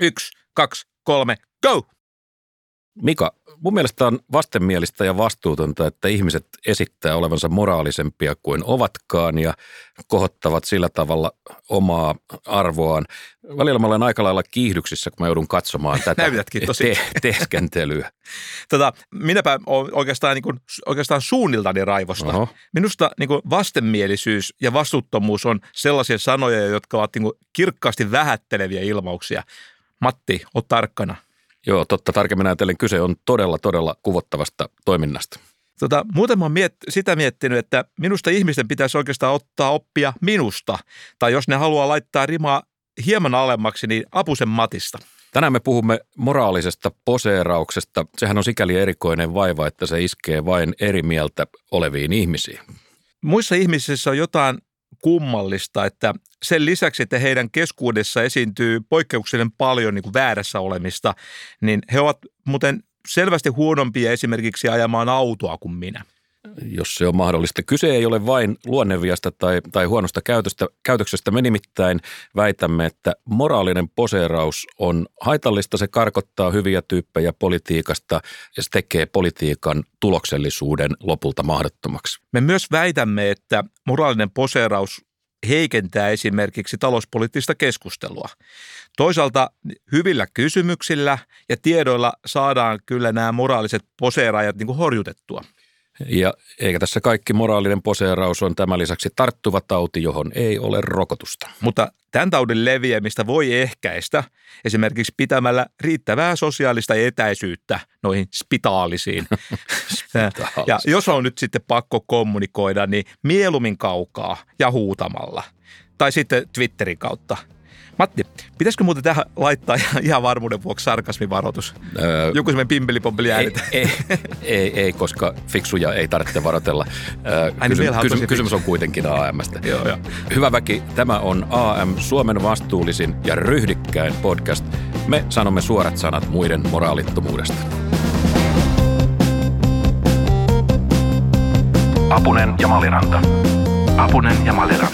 Yksi, kaksi, kolme, go! Mika, mun mielestä on vastenmielistä ja vastuutonta, että ihmiset esittää olevansa moraalisempia kuin ovatkaan ja kohottavat sillä tavalla omaa arvoaan. Välillä mä olen aika lailla kiihdyksissä, kun mä joudun katsomaan tätä Näytätkin tosi. te- teeskentelyä. Tota, minäpä olen oikeastaan, niin kuin, oikeastaan suunniltani raivosta. Oho. Minusta niin kuin vastenmielisyys ja vastuuttomuus on sellaisia sanoja, jotka ovat niin kuin kirkkaasti vähätteleviä ilmauksia. Matti, ot tarkkana. Joo, totta tarkemmin ajatellen kyse on todella, todella kuvottavasta toiminnasta. Tota, muuten mä oon miet- sitä miettinyt, että minusta ihmisten pitäisi oikeastaan ottaa oppia minusta. Tai jos ne haluaa laittaa rimaa hieman alemmaksi, niin Apusen Matista. Tänään me puhumme moraalisesta poseerauksesta. Sehän on sikäli erikoinen vaiva, että se iskee vain eri mieltä oleviin ihmisiin. Muissa ihmisissä on jotain kummallista, että sen lisäksi, että heidän keskuudessa esiintyy poikkeuksellisen paljon niin kuin väärässä olemista, niin he ovat muuten selvästi huonompia esimerkiksi ajamaan autoa kuin minä. Jos se on mahdollista. Kyse ei ole vain luonneviasta tai, tai huonosta käytöstä, käytöksestä. Me nimittäin väitämme, että moraalinen poseeraus on haitallista. Se karkottaa hyviä tyyppejä politiikasta ja se tekee politiikan tuloksellisuuden lopulta mahdottomaksi. Me myös väitämme, että moraalinen poseeraus heikentää esimerkiksi talouspoliittista keskustelua. Toisaalta hyvillä kysymyksillä ja tiedoilla saadaan kyllä nämä moraaliset poseeraajat niin kuin horjutettua. Ja eikä tässä kaikki moraalinen poseeraus on tämän lisäksi tarttuva tauti, johon ei ole rokotusta. Mutta tämän taudin leviämistä voi ehkäistä esimerkiksi pitämällä riittävää sosiaalista etäisyyttä noihin spitaalisiin. ja jos on nyt sitten pakko kommunikoida, niin mieluummin kaukaa ja huutamalla. Tai sitten Twitterin kautta. Matti, pitäisikö muuten tähän laittaa ihan varmuuden vuoksi sarkasmivaroitus? Öö, Joku semmoinen pimpelipompeli ei, äänitä. ei, ei, ei, koska fiksuja ei tarvitse varotella. Öö, niin kysy, on kysy, tosi kysymys on kuitenkin AMstä. Joo, joo. Hyvä väki, tämä on AM, Suomen vastuullisin ja ryhdikkäin podcast. Me sanomme suorat sanat muiden moraalittomuudesta. Apunen ja Maliranta. Apunen ja Maliranta.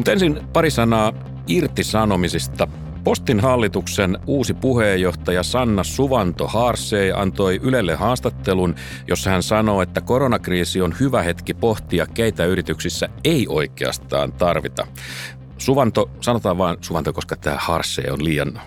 Mutta ensin pari sanaa irtisanomisista. Postin hallituksen uusi puheenjohtaja Sanna Suvanto Haarsei antoi Ylelle haastattelun, jossa hän sanoo, että koronakriisi on hyvä hetki pohtia, keitä yrityksissä ei oikeastaan tarvita. Suvanto, sanotaan vain Suvanto, koska tämä Haarsei on liian,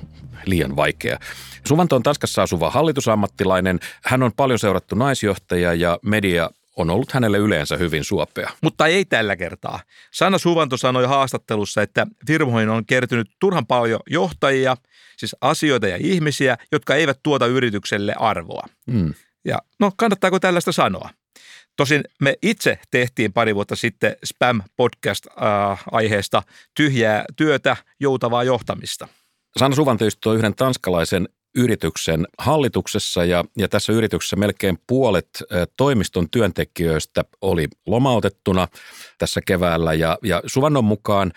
liian vaikea. Suvanto on Tanskassa asuva hallitusammattilainen. Hän on paljon seurattu naisjohtaja ja media on ollut hänelle yleensä hyvin suopea. Mutta ei tällä kertaa. Sanna Suvanto sanoi haastattelussa, että firmoihin on kertynyt turhan paljon johtajia, siis asioita ja ihmisiä, jotka eivät tuota yritykselle arvoa. Mm. Ja no, kannattaako tällaista sanoa? Tosin me itse tehtiin pari vuotta sitten Spam-podcast-aiheesta tyhjää työtä, joutavaa johtamista. Sanna Suvanto istui yhden tanskalaisen yrityksen hallituksessa ja, ja tässä yrityksessä melkein puolet toimiston työntekijöistä oli lomautettuna tässä keväällä ja, ja Suvannon mukaan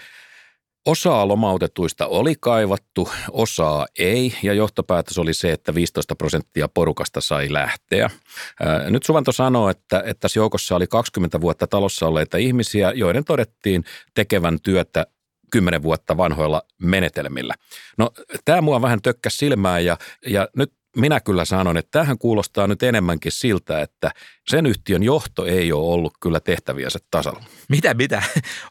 Osaa lomautetuista oli kaivattu, osaa ei, ja johtopäätös oli se, että 15 prosenttia porukasta sai lähteä. Nyt Suvanto sanoo, että, että tässä joukossa oli 20 vuotta talossa olleita ihmisiä, joiden todettiin tekevän työtä 10 vuotta vanhoilla menetelmillä. No tämä mua vähän tökkäsi silmään ja, ja nyt minä kyllä sanon, että tähän kuulostaa nyt enemmänkin siltä, että sen yhtiön johto ei ole ollut kyllä tehtäviänsä tasalla. Mitä, mitä?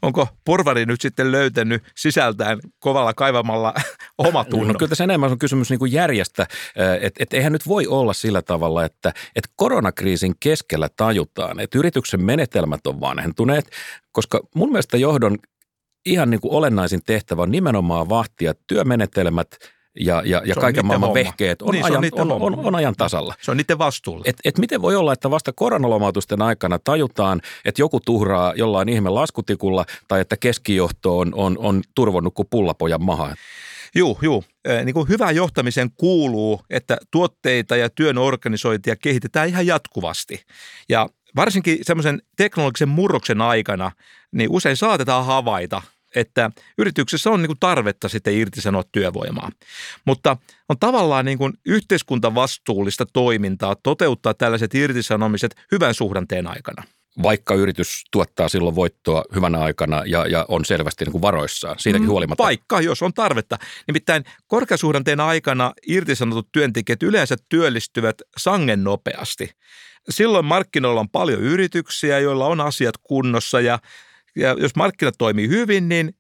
Onko porvari nyt sitten löytänyt sisältään kovalla kaivamalla omatunnon? No kyllä tässä enemmän on kysymys niin kuin järjestä, että et eihän nyt voi olla sillä tavalla, että et koronakriisin keskellä tajutaan, että yrityksen menetelmät on vanhentuneet, koska mun mielestä johdon ihan niin kuin olennaisin tehtävä on nimenomaan vahtia työmenetelmät ja, ja, ja on kaiken maailman homma. vehkeet on, Niin, on ajan, on, homma. on, on ajan tasalla. Se on niiden vastuulla. Et, et miten voi olla, että vasta koronalomautusten aikana tajutaan, että joku tuhraa jollain ihme laskutikulla tai että keskijohto on, on, on turvonnut kuin pullapojan maha. Juu, juu. Niin kuin hyvään johtamiseen kuuluu, että tuotteita ja työn organisointia kehitetään ihan jatkuvasti. Ja varsinkin semmoisen teknologisen murroksen aikana, niin usein saatetaan havaita, että yrityksessä on niin kuin tarvetta sitten irtisanoa työvoimaa. Mutta on tavallaan niin kuin yhteiskuntavastuullista toimintaa toteuttaa tällaiset irtisanomiset hyvän suhdanteen aikana vaikka yritys tuottaa silloin voittoa hyvänä aikana ja, ja on selvästi niin kuin varoissaan, siitäkin mm, huolimatta. Vaikka, jos on tarvetta. Nimittäin korkeasuhdanteen aikana irtisanotut työntekijät yleensä työllistyvät sangen nopeasti. Silloin markkinoilla on paljon yrityksiä, joilla on asiat kunnossa ja ja jos markkinat toimii hyvin, niin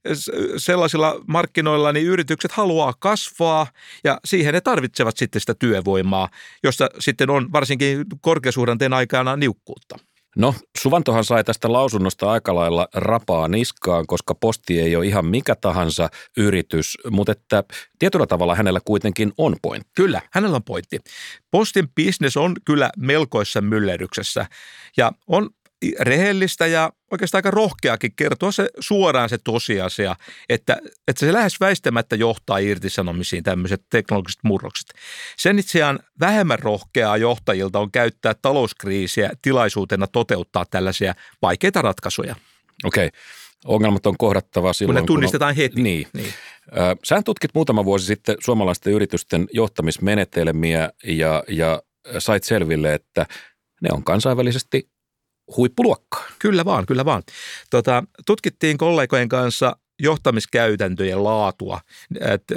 sellaisilla markkinoilla niin yritykset haluaa kasvaa ja siihen ne tarvitsevat sitten sitä työvoimaa, josta sitten on varsinkin korkeasuhdanteen aikana niukkuutta. No, Suvantohan sai tästä lausunnosta aika lailla rapaa niskaan, koska posti ei ole ihan mikä tahansa yritys, mutta että tietyllä tavalla hänellä kuitenkin on pointti. Kyllä, hänellä on pointti. Postin bisnes on kyllä melkoissa myllerryksessä ja on rehellistä ja oikeastaan aika rohkeakin kertoa se suoraan se tosiasia, että, että se lähes väistämättä johtaa irtisanomisiin tämmöiset teknologiset murrokset. Sen itseään vähemmän rohkeaa johtajilta on käyttää talouskriisiä tilaisuutena toteuttaa tällaisia vaikeita ratkaisuja. Okei. Okay. Ongelmat on kohdattava silloin, kun ne tunnistetaan on, heti. Niin. niin. Sähän tutkit muutama vuosi sitten suomalaisten yritysten johtamismenetelmiä ja, ja sait selville, että ne on kansainvälisesti huippuluokkaa. Kyllä vaan, kyllä vaan. Tota, tutkittiin kollegojen kanssa johtamiskäytäntöjen laatua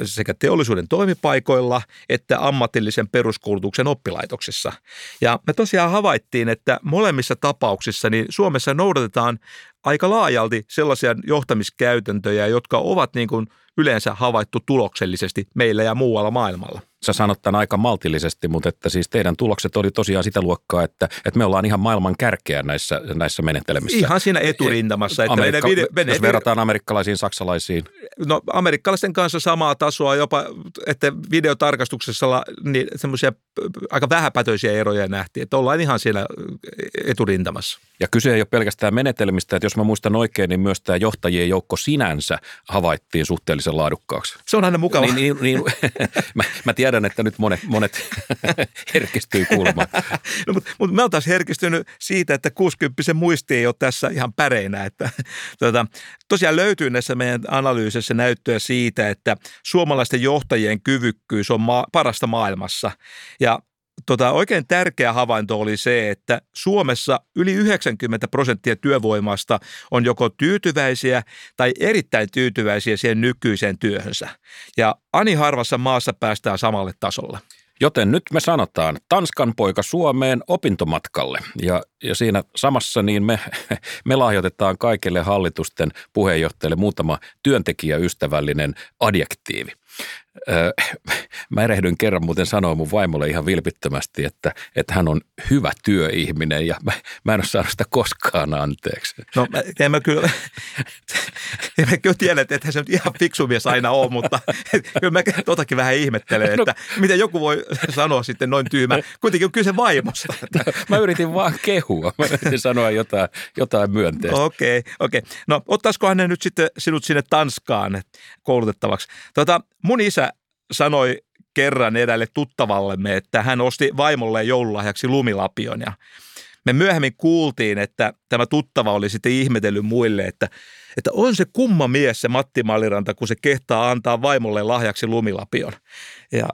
sekä teollisuuden toimipaikoilla että ammatillisen peruskoulutuksen oppilaitoksissa. Ja me tosiaan havaittiin, että molemmissa tapauksissa niin Suomessa noudatetaan aika laajalti sellaisia johtamiskäytäntöjä, jotka ovat niin kuin yleensä havaittu tuloksellisesti meillä ja muualla maailmalla sä sanot tämän aika maltillisesti, mutta että siis teidän tulokset oli tosiaan sitä luokkaa, että, että me ollaan ihan maailman kärkeä näissä, näissä menettelemissä. Ihan siinä eturintamassa. Että Amerikka, meidän, meidän, jos verrataan amerikkalaisiin, saksalaisiin. No amerikkalaisten kanssa samaa tasoa jopa, että videotarkastuksessa niin semmoisia aika vähäpätöisiä eroja nähtiin, että ollaan ihan siinä eturintamassa. Ja kyse ei ole pelkästään menetelmistä, että jos mä muistan oikein, niin myös tämä johtajien joukko sinänsä havaittiin suhteellisen laadukkaaksi. Se on aina mukava. Niin, niin, niin, mä, mä tiedän, tiedän, että nyt monet, monet herkistyy kuulemaan. no, mutta, mutta mä oon taas herkistynyt siitä, että 60 muisti ei ole tässä ihan päreinä. Että, tuota, tosiaan löytyy näissä meidän analyysissä näyttöä siitä, että suomalaisten johtajien kyvykkyys on ma- parasta maailmassa. Ja tota, oikein tärkeä havainto oli se, että Suomessa yli 90 prosenttia työvoimasta on joko tyytyväisiä tai erittäin tyytyväisiä siihen nykyiseen työhönsä. Ja ani harvassa maassa päästään samalle tasolle. Joten nyt me sanotaan Tanskan poika Suomeen opintomatkalle ja, ja siinä samassa niin me, me lahjoitetaan kaikille hallitusten puheenjohtajille muutama työntekijäystävällinen adjektiivi. Öö, mä erehdyin kerran muuten sanoa mun vaimolle ihan vilpittömästi, että, että hän on hyvä työihminen ja mä, mä en ole saanut sitä koskaan anteeksi. No en mä kyllä, en mä kyllä tiedä, että se nyt ihan fiksu mies aina on, mutta kyllä mä totakin vähän ihmettelen, no. että no, miten joku voi sanoa sitten noin tyymä. Kuitenkin on kyse vaimosta. mä yritin vaan kehua, mä yritin sanoa jotain, jotain myönteistä. Okei, okay, okei. Okay. No ottaisikohan ne nyt sitten sinut sinne Tanskaan koulutettavaksi? Tota, mun isä sanoi kerran edelle tuttavallemme, että hän osti vaimolle joululahjaksi lumilapion ja me myöhemmin kuultiin, että tämä tuttava oli sitten ihmetellyt muille, että, että on se kumma mies se Matti Malliranta, kun se kehtaa antaa vaimolle lahjaksi lumilapion. Ja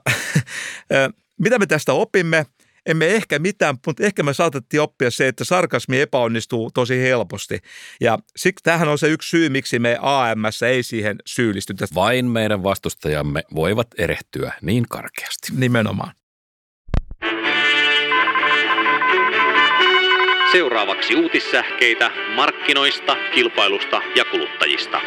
mitä me tästä opimme? Emme ehkä mitään, mutta ehkä me saatettiin oppia se, että sarkasmi epäonnistuu tosi helposti. Ja siksi tähän on se yksi syy, miksi me AMS ei siihen syyllistytä. Vain meidän vastustajamme voivat erehtyä niin karkeasti. Nimenomaan. Seuraavaksi uutissähkeitä markkinoista, kilpailusta ja kuluttajista.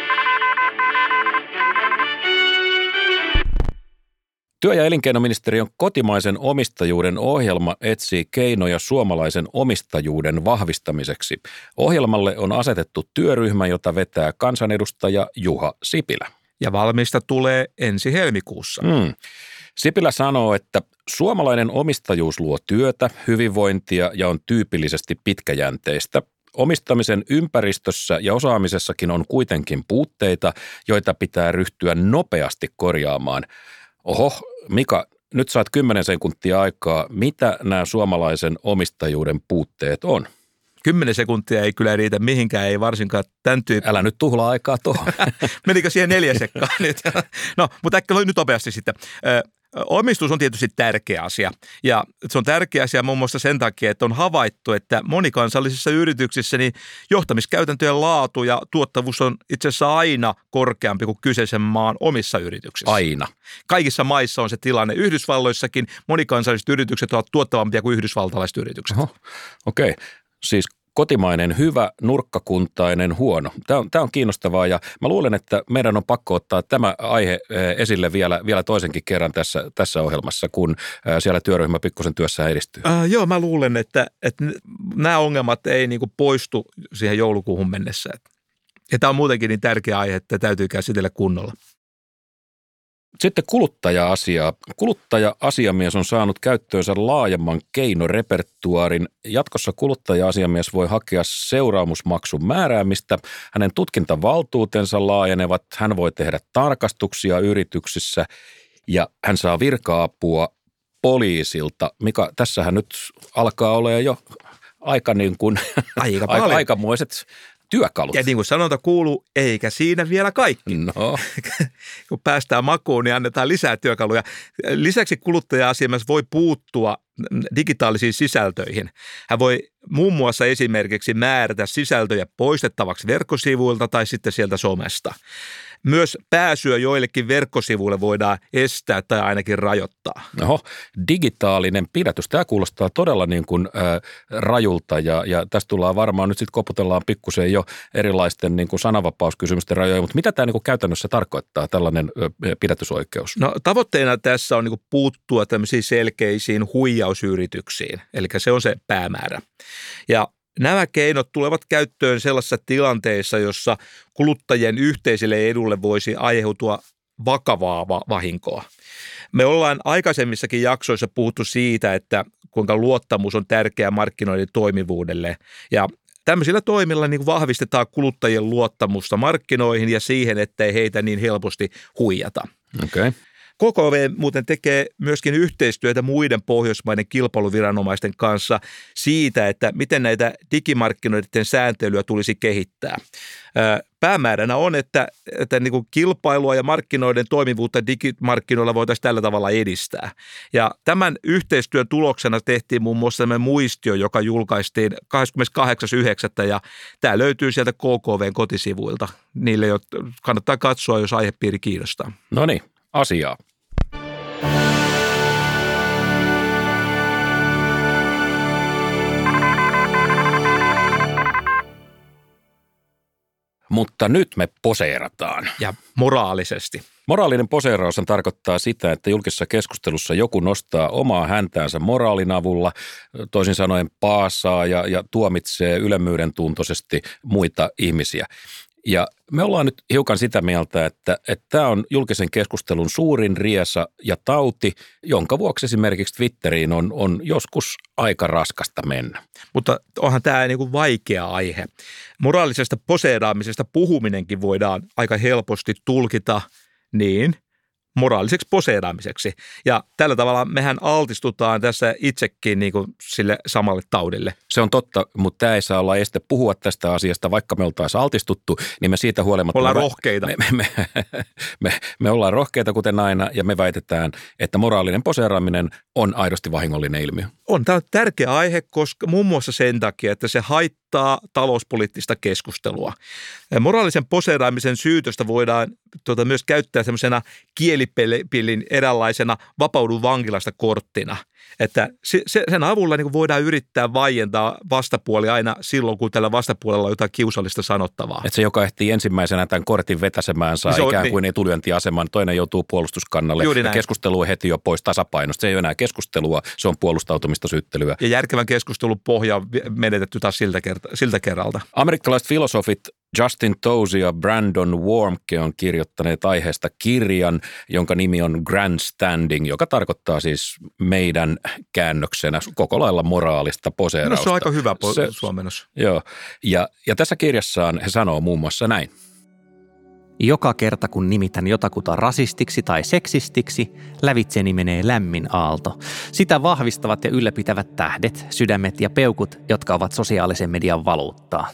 Työ- ja elinkeinoministeriön kotimaisen omistajuuden ohjelma etsii keinoja suomalaisen omistajuuden vahvistamiseksi. Ohjelmalle on asetettu työryhmä, jota vetää kansanedustaja Juha Sipilä. Ja valmista tulee ensi helmikuussa. Hmm. Sipilä sanoo, että suomalainen omistajuus luo työtä, hyvinvointia ja on tyypillisesti pitkäjänteistä. Omistamisen ympäristössä ja osaamisessakin on kuitenkin puutteita, joita pitää ryhtyä nopeasti korjaamaan – Oho, Mika, nyt saat 10 sekuntia aikaa. Mitä nämä suomalaisen omistajuuden puutteet on? Kymmenen sekuntia ei kyllä riitä mihinkään, ei varsinkaan tämän tyyppi. Älä nyt tuhlaa aikaa tuohon. Menikö siihen neljä sekkaa nyt? No, mutta äkkä nyt nopeasti sitten. Omistus on tietysti tärkeä asia ja se on tärkeä asia muun muassa sen takia, että on havaittu, että monikansallisissa yrityksissä niin johtamiskäytäntöjen laatu ja tuottavuus on itse asiassa aina korkeampi kuin kyseisen maan omissa yrityksissä. Aina. Kaikissa maissa on se tilanne. Yhdysvalloissakin monikansalliset yritykset ovat tuottavampia kuin yhdysvaltalaiset yritykset. Okei. Okay. Siis kotimainen hyvä, nurkkakuntainen huono. Tämä on, tämä on kiinnostavaa ja mä luulen, että meidän on pakko ottaa tämä aihe eh, esille vielä, vielä toisenkin kerran tässä, tässä ohjelmassa, kun eh, siellä työryhmä pikkusen työssä edistyy. Äh, joo, mä luulen, että, että nämä ongelmat ei niin kuin poistu siihen joulukuuhun mennessä. Ja tämä on muutenkin niin tärkeä aihe, että täytyy käsitellä kunnolla. Sitten kuluttaja-asia. Kuluttaja-asiamies on saanut käyttöönsä laajemman keinorepertuaarin. Jatkossa kuluttaja-asiamies voi hakea seuraamusmaksun määräämistä. Hänen tutkintavaltuutensa laajenevat. Hän voi tehdä tarkastuksia yrityksissä ja hän saa virka-apua poliisilta. Mikä tässähän nyt alkaa olla jo aika niin kuin, Aika aikamoiset työkalut. Ja niin kuin sanonta kuuluu, eikä siinä vielä kaikki. No. kun päästään makuun, niin annetaan lisää työkaluja. Lisäksi kuluttaja-asiamies voi puuttua digitaalisiin sisältöihin. Hän voi muun muassa esimerkiksi määrätä sisältöjä poistettavaksi verkkosivuilta tai sitten sieltä somesta. Myös pääsyä joillekin verkkosivuille voidaan estää tai ainakin rajoittaa. Oho, digitaalinen pidätys. Tämä kuulostaa todella niin kuin, äh, rajulta ja, ja tästä tullaan varmaan nyt sitten koputellaan pikkusen jo erilaisten niin kuin sananvapauskysymysten rajoja, mutta mitä tämä niin kuin käytännössä tarkoittaa, tällainen äh, pidätysoikeus? No tavoitteena tässä on niin kuin puuttua tämmöisiin selkeisiin huijausyrityksiin, eli se on se päämäärä. Ja Nämä keinot tulevat käyttöön sellaisissa tilanteissa, jossa kuluttajien yhteiselle edulle voisi aiheutua vakavaa vahinkoa. Me ollaan aikaisemmissakin jaksoissa puhuttu siitä, että kuinka luottamus on tärkeä markkinoiden toimivuudelle ja Tämmöisillä toimilla niin vahvistetaan kuluttajien luottamusta markkinoihin ja siihen, ettei heitä niin helposti huijata. Okay. KKV muuten tekee myöskin yhteistyötä muiden pohjoismaiden kilpailuviranomaisten kanssa siitä, että miten näitä digimarkkinoiden sääntelyä tulisi kehittää. Päämääränä on, että, että niin kuin kilpailua ja markkinoiden toimivuutta digimarkkinoilla voitaisiin tällä tavalla edistää. Ja tämän yhteistyön tuloksena tehtiin muun muassa tämä muistio, joka julkaistiin 28.9. ja tämä löytyy sieltä KKVn kotisivuilta. Niille jo kannattaa katsoa, jos aihepiiri kiinnostaa. No niin, asiaa. Mutta nyt me poseerataan. Ja moraalisesti. Moraalinen poseeraus tarkoittaa sitä, että julkisessa keskustelussa joku nostaa omaa häntäänsä moraalin avulla, toisin sanoen paasaa ja, ja tuomitsee ylemmyyden tuntoisesti muita ihmisiä. Ja me ollaan nyt hiukan sitä mieltä, että, että tämä on julkisen keskustelun suurin riesa ja tauti, jonka vuoksi esimerkiksi Twitteriin on, on joskus aika raskasta mennä. Mutta onhan tämä niin kuin vaikea aihe. Moraalisesta poseeraamisesta puhuminenkin voidaan aika helposti tulkita niin – moraaliseksi poseeraamiseksi. Ja tällä tavalla mehän altistutaan tässä itsekin niin kuin sille samalle taudille. Se on totta, mutta tämä ei saa olla este puhua tästä asiasta, vaikka me oltaisiin altistuttu, niin me siitä huolimatta... Ollaan me, rohkeita. Me, me, me, me, me ollaan rohkeita kuten aina ja me väitetään, että moraalinen poseeraaminen on aidosti vahingollinen ilmiö. On. Tämä on tärkeä aihe, koska muun muassa sen takia, että se haittaa talouspoliittista keskustelua. Moraalisen poseeraamisen syytöstä voidaan tuota, myös käyttää semmoisena kielipelin eräänlaisena vapaudun vankilasta korttina – että sen avulla niin voidaan yrittää vaientaa vastapuoli aina silloin, kun tällä vastapuolella on jotain kiusallista sanottavaa. Että se, joka ehtii ensimmäisenä tämän kortin vetäsemään, saa niin ikään kuin niin. etulyöntiaseman, toinen joutuu puolustuskannalle Juuri ja keskustelu on heti jo pois tasapainosta. Se ei ole enää keskustelua, se on puolustautumista syyttelyä. Ja järkevän keskustelun pohja on menetetty taas siltä, kerta, siltä kerralta. Amerikkalaiset filosofit Justin Tosi ja Brandon Wormke on kirjoittaneet aiheesta kirjan, jonka nimi on Grandstanding, joka tarkoittaa siis meidän käännöksenä koko lailla moraalista poseerausta. No se on aika hyvä po- se, suomennos. Joo, ja, ja tässä kirjassaan he sanoo muun muassa näin. Joka kerta kun nimitän jotakuta rasistiksi tai seksistiksi, lävitseni menee lämmin aalto. Sitä vahvistavat ja ylläpitävät tähdet, sydämet ja peukut, jotka ovat sosiaalisen median valuuttaa.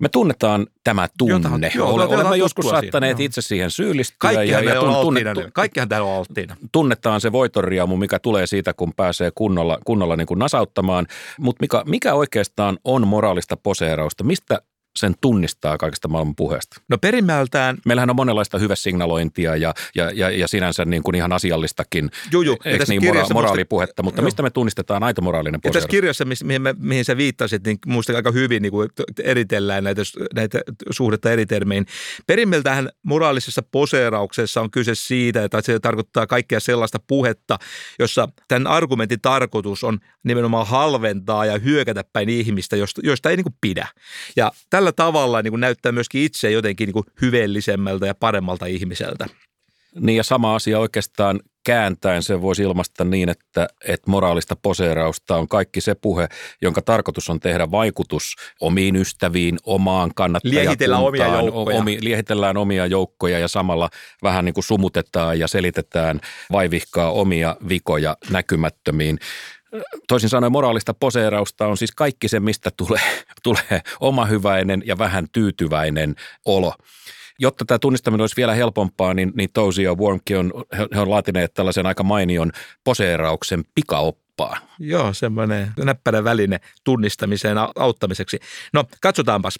Me tunnetaan tämä tunne. Jotain- joo, olemme joskus saattaneet siinä, itse siihen syyllistyä. Kaikkihan ja, ja, ja on tun- alttiina. tunne- Kaikkihan täällä on alttiina. tunnetaan se voitonriamu, mikä tulee siitä, kun pääsee kunnolla, kunnolla niin kuin nasauttamaan. Mutta mikä, mikä oikeastaan on moraalista poseerausta? Mistä sen tunnistaa kaikesta maailman puheesta? No perimmältään, Meillähän on monenlaista hyvesignalointia ja, ja, ja, ja sinänsä niin kuin ihan asiallistakin juu, juu. Eikö niin, mora- musta- moraalipuhetta, mutta Joo. mistä me tunnistetaan aito moraalinen Ja tässä kirjassa, mihin, mä, mihin sä viittasit, niin muista aika hyvin niin kuin eritellään näitä, näitä suhdetta eri termein. Perimmiltähän moraalisessa poseerauksessa on kyse siitä, että se tarkoittaa kaikkea sellaista puhetta, jossa tämän argumentin tarkoitus on nimenomaan halventaa ja hyökätä päin ihmistä, josta, josta ei niin kuin pidä. Ja tällä tavalla niin kuin näyttää myöskin itse jotenkin niin kuin hyveellisemmältä ja paremmalta ihmiseltä. Niin ja sama asia oikeastaan kääntäen sen voisi ilmaista niin, että, että moraalista poseerausta on kaikki se puhe, jonka tarkoitus on tehdä vaikutus omiin ystäviin, omaan kannattajakuntaan. Liehitellään omia joukkoja. Omi, liehitellään omia joukkoja ja samalla vähän niin kuin sumutetaan ja selitetään vaivihkaa omia vikoja näkymättömiin. Toisin sanoen moraalista poseerausta on siis kaikki se, mistä tulee, tulee oma hyväinen ja vähän tyytyväinen olo. Jotta tämä tunnistaminen olisi vielä helpompaa, niin, niin Tosi ja Wormke on, he, on laatineet tällaisen aika mainion poseerauksen pikaoppaan. Joo, semmoinen näppärä väline tunnistamiseen au- auttamiseksi. No, katsotaanpas.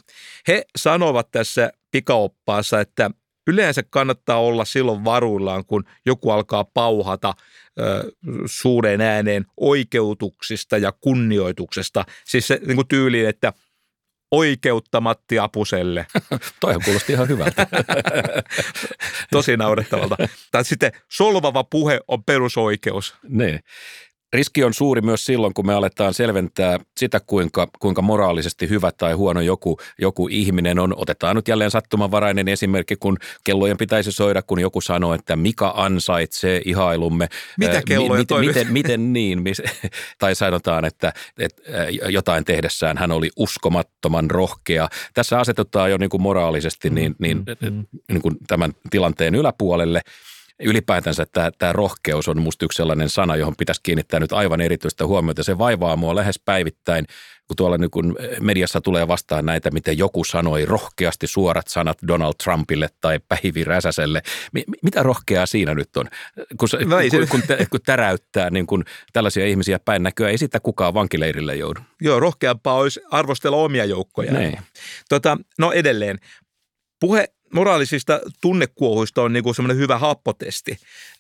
He sanovat tässä pikaoppaassa, että yleensä kannattaa olla silloin varuillaan, kun joku alkaa pauhata ö, suureen ääneen oikeutuksista ja kunnioituksesta. Siis se niin kuin tyyliin, että oikeutta Matti Apuselle. Toihan kuulosti ihan hyvältä. Tosi naurettavalta. Tai sitten solvava puhe on perusoikeus. niin. Riski on suuri myös silloin, kun me aletaan selventää sitä, kuinka, kuinka moraalisesti hyvä tai huono joku, joku ihminen on. Otetaan nyt jälleen sattumanvarainen esimerkki, kun kellojen pitäisi soida, kun joku sanoo, että mikä ansaitsee ihailumme. Mitä Ää, kelloja miten, toimii? miten, miten niin? Tai sanotaan, että, että ää, jotain tehdessään hän oli uskomattoman rohkea. Tässä asetetaan jo niin kuin moraalisesti niin, niin, niin kuin tämän tilanteen yläpuolelle ylipäätänsä tämä, tämä rohkeus on musta yksi sellainen sana, johon pitäisi kiinnittää nyt aivan erityistä huomiota. Se vaivaa mua lähes päivittäin, kun tuolla niin kun mediassa tulee vastaan näitä, miten joku sanoi rohkeasti suorat sanat Donald Trumpille tai Päivi Räsäselle. Mi- mitä rohkeaa siinä nyt on? Kun, se, No kun, kun, tä- kun täräyttää niin kun tällaisia ihmisiä päin näköä, ei sitä kukaan vankileirille joudu. Joo, rohkeampaa olisi arvostella omia joukkoja. Niin. Tota, no edelleen. Puhe moraalisista tunnekuohuista on niin semmoinen hyvä happotesti.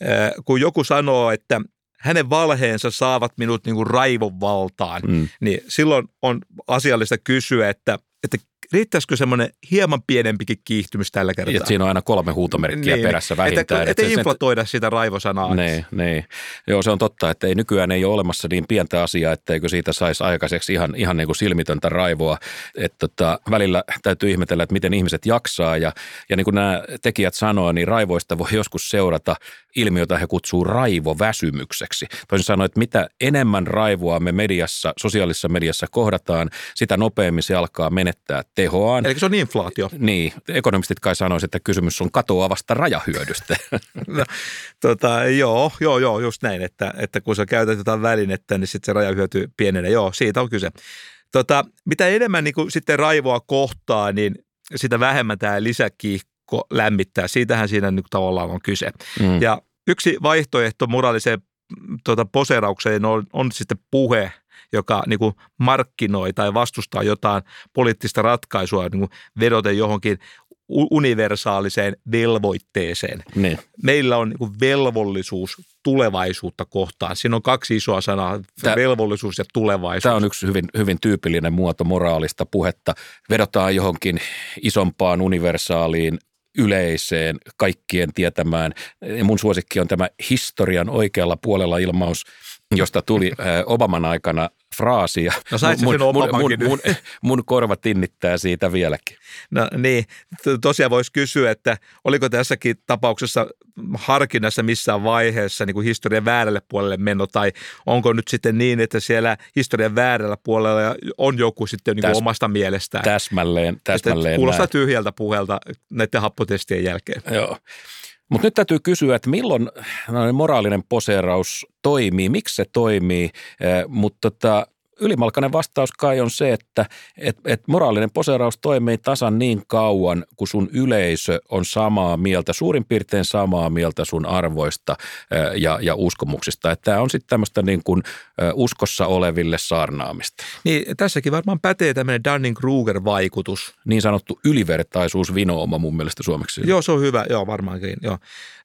Äh, Kun joku sanoo, että hänen valheensa saavat minut niin kuin raivon valtaan, Mm. niin silloin on asiallista kysyä, että, että riittäisikö semmoinen hieman pienempikin kiihtymys tällä kertaa. Että siinä on aina kolme huutomerkkiä Niin, perässä vähintään. että se- se- inflatoida sitä raivosanaa. Niin, niin. Joo, se on totta, että ei nykyään ei ole olemassa niin pientä asiaa, etteikö siitä saisi aikaiseksi ihan, ihan niin kuin silmitöntä raivoa. Että tota, välillä täytyy ihmetellä, että miten ihmiset jaksaa ja, ja niin kuin nämä tekijät sanoo, niin raivoista voi joskus seurata ilmiötä he kutsuu raivoväsymykseksi. Toisin sanoen, että mitä enemmän raivoa me mediassa, sosiaalisessa mediassa kohdataan, sitä nopeammin se alkaa menettää tehoaan. Eli se on inflaatio. Niin, ekonomistit kai sanoisivat, että kysymys on katoavasta rajahyödystä. No, tota, joo, joo, joo, just näin, että, että kun sä käytät jotain välinettä, niin sitten se rajahyöty pienenee. Joo, siitä on kyse. Tota, mitä enemmän niin sitten raivoa kohtaa, niin sitä vähemmän tämä lisäkiihko lämmittää. Siitähän siinä nyt tavallaan on kyse. Mm. Ja yksi vaihtoehto moraaliseen tota, poseeraukseen on, on sitten puhe, joka niin kuin markkinoi tai vastustaa jotain poliittista ratkaisua niin kuin vedoten johonkin universaaliseen velvoitteeseen. Niin. Meillä on niin velvollisuus tulevaisuutta kohtaan. Siinä on kaksi isoa sanaa, Tää- velvollisuus ja tulevaisuus. Tämä on yksi hyvin, hyvin tyypillinen muoto moraalista puhetta. Vedotaan johonkin isompaan universaaliin yleiseen, kaikkien tietämään. Mun suosikki on tämä historian oikealla puolella ilmaus, josta tuli Obaman aikana fraasi ja No sait mun, sen mun, mun, mun, mun korva tinnittää siitä vieläkin. No niin, tosiaan voisi kysyä, että oliko tässäkin tapauksessa harkinnassa missään vaiheessa niin kuin historian väärälle puolelle meno, tai onko nyt sitten niin, että siellä historian väärällä puolella on joku sitten niin kuin Täs- omasta mielestään. Täsmälleen, Että täsmälleen Kuulostaa näin. tyhjältä puhelta näiden happotestien jälkeen. Joo. Mutta nyt täytyy kysyä, että milloin tällainen moraalinen poseeraus toimii, miksi se toimii, mutta tota, ylimalkainen vastaus kai on se, että et, et moraalinen poseeraus toimii tasan niin kauan, kun sun yleisö on samaa mieltä, suurin piirtein samaa mieltä sun arvoista ja, ja uskomuksista. Tämä on sitten tämmöistä niin kuin uskossa oleville saarnaamista. Niin tässäkin varmaan pätee tämmöinen Dunning-Kruger-vaikutus. Niin sanottu ylivertaisuusvinooma mun mielestä suomeksi. Joo, se on hyvä. Joo, varmaankin. Joo.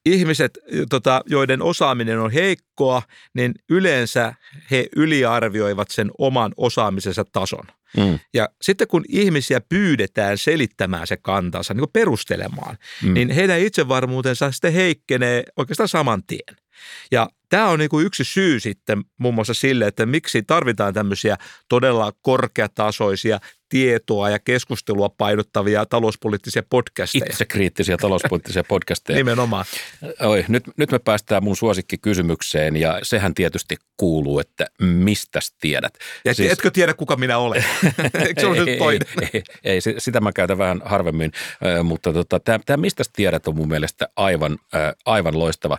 Ihmiset, tota, joiden osaaminen on heikkoa, niin yleensä he yliarvioivat sen oman osaamisensa tason. Mm. Ja sitten kun ihmisiä pyydetään selittämään se kantansa, niin perustelemaan, mm. niin heidän itsevarmuutensa sitten heikkenee oikeastaan saman tien. Ja tämä on niin kuin yksi syy sitten muun muassa sille, että miksi tarvitaan tämmöisiä todella korkeatasoisia tietoa ja keskustelua painottavia talouspoliittisia podcasteja. Itsekriittisiä talouspoliittisia podcasteja. Nimenomaan. Oi, nyt, nyt me päästään mun suosikkikysymykseen ja sehän tietysti kuuluu, että mistä tiedät? Ja siis, etkö tiedä, kuka minä olen? Eikö se ole nyt toinen? Ei, ei, ei, si- sitä mä käytän vähän harvemmin, mutta tota, tämä mistä tiedät on mun mielestä aivan, aivan loistava.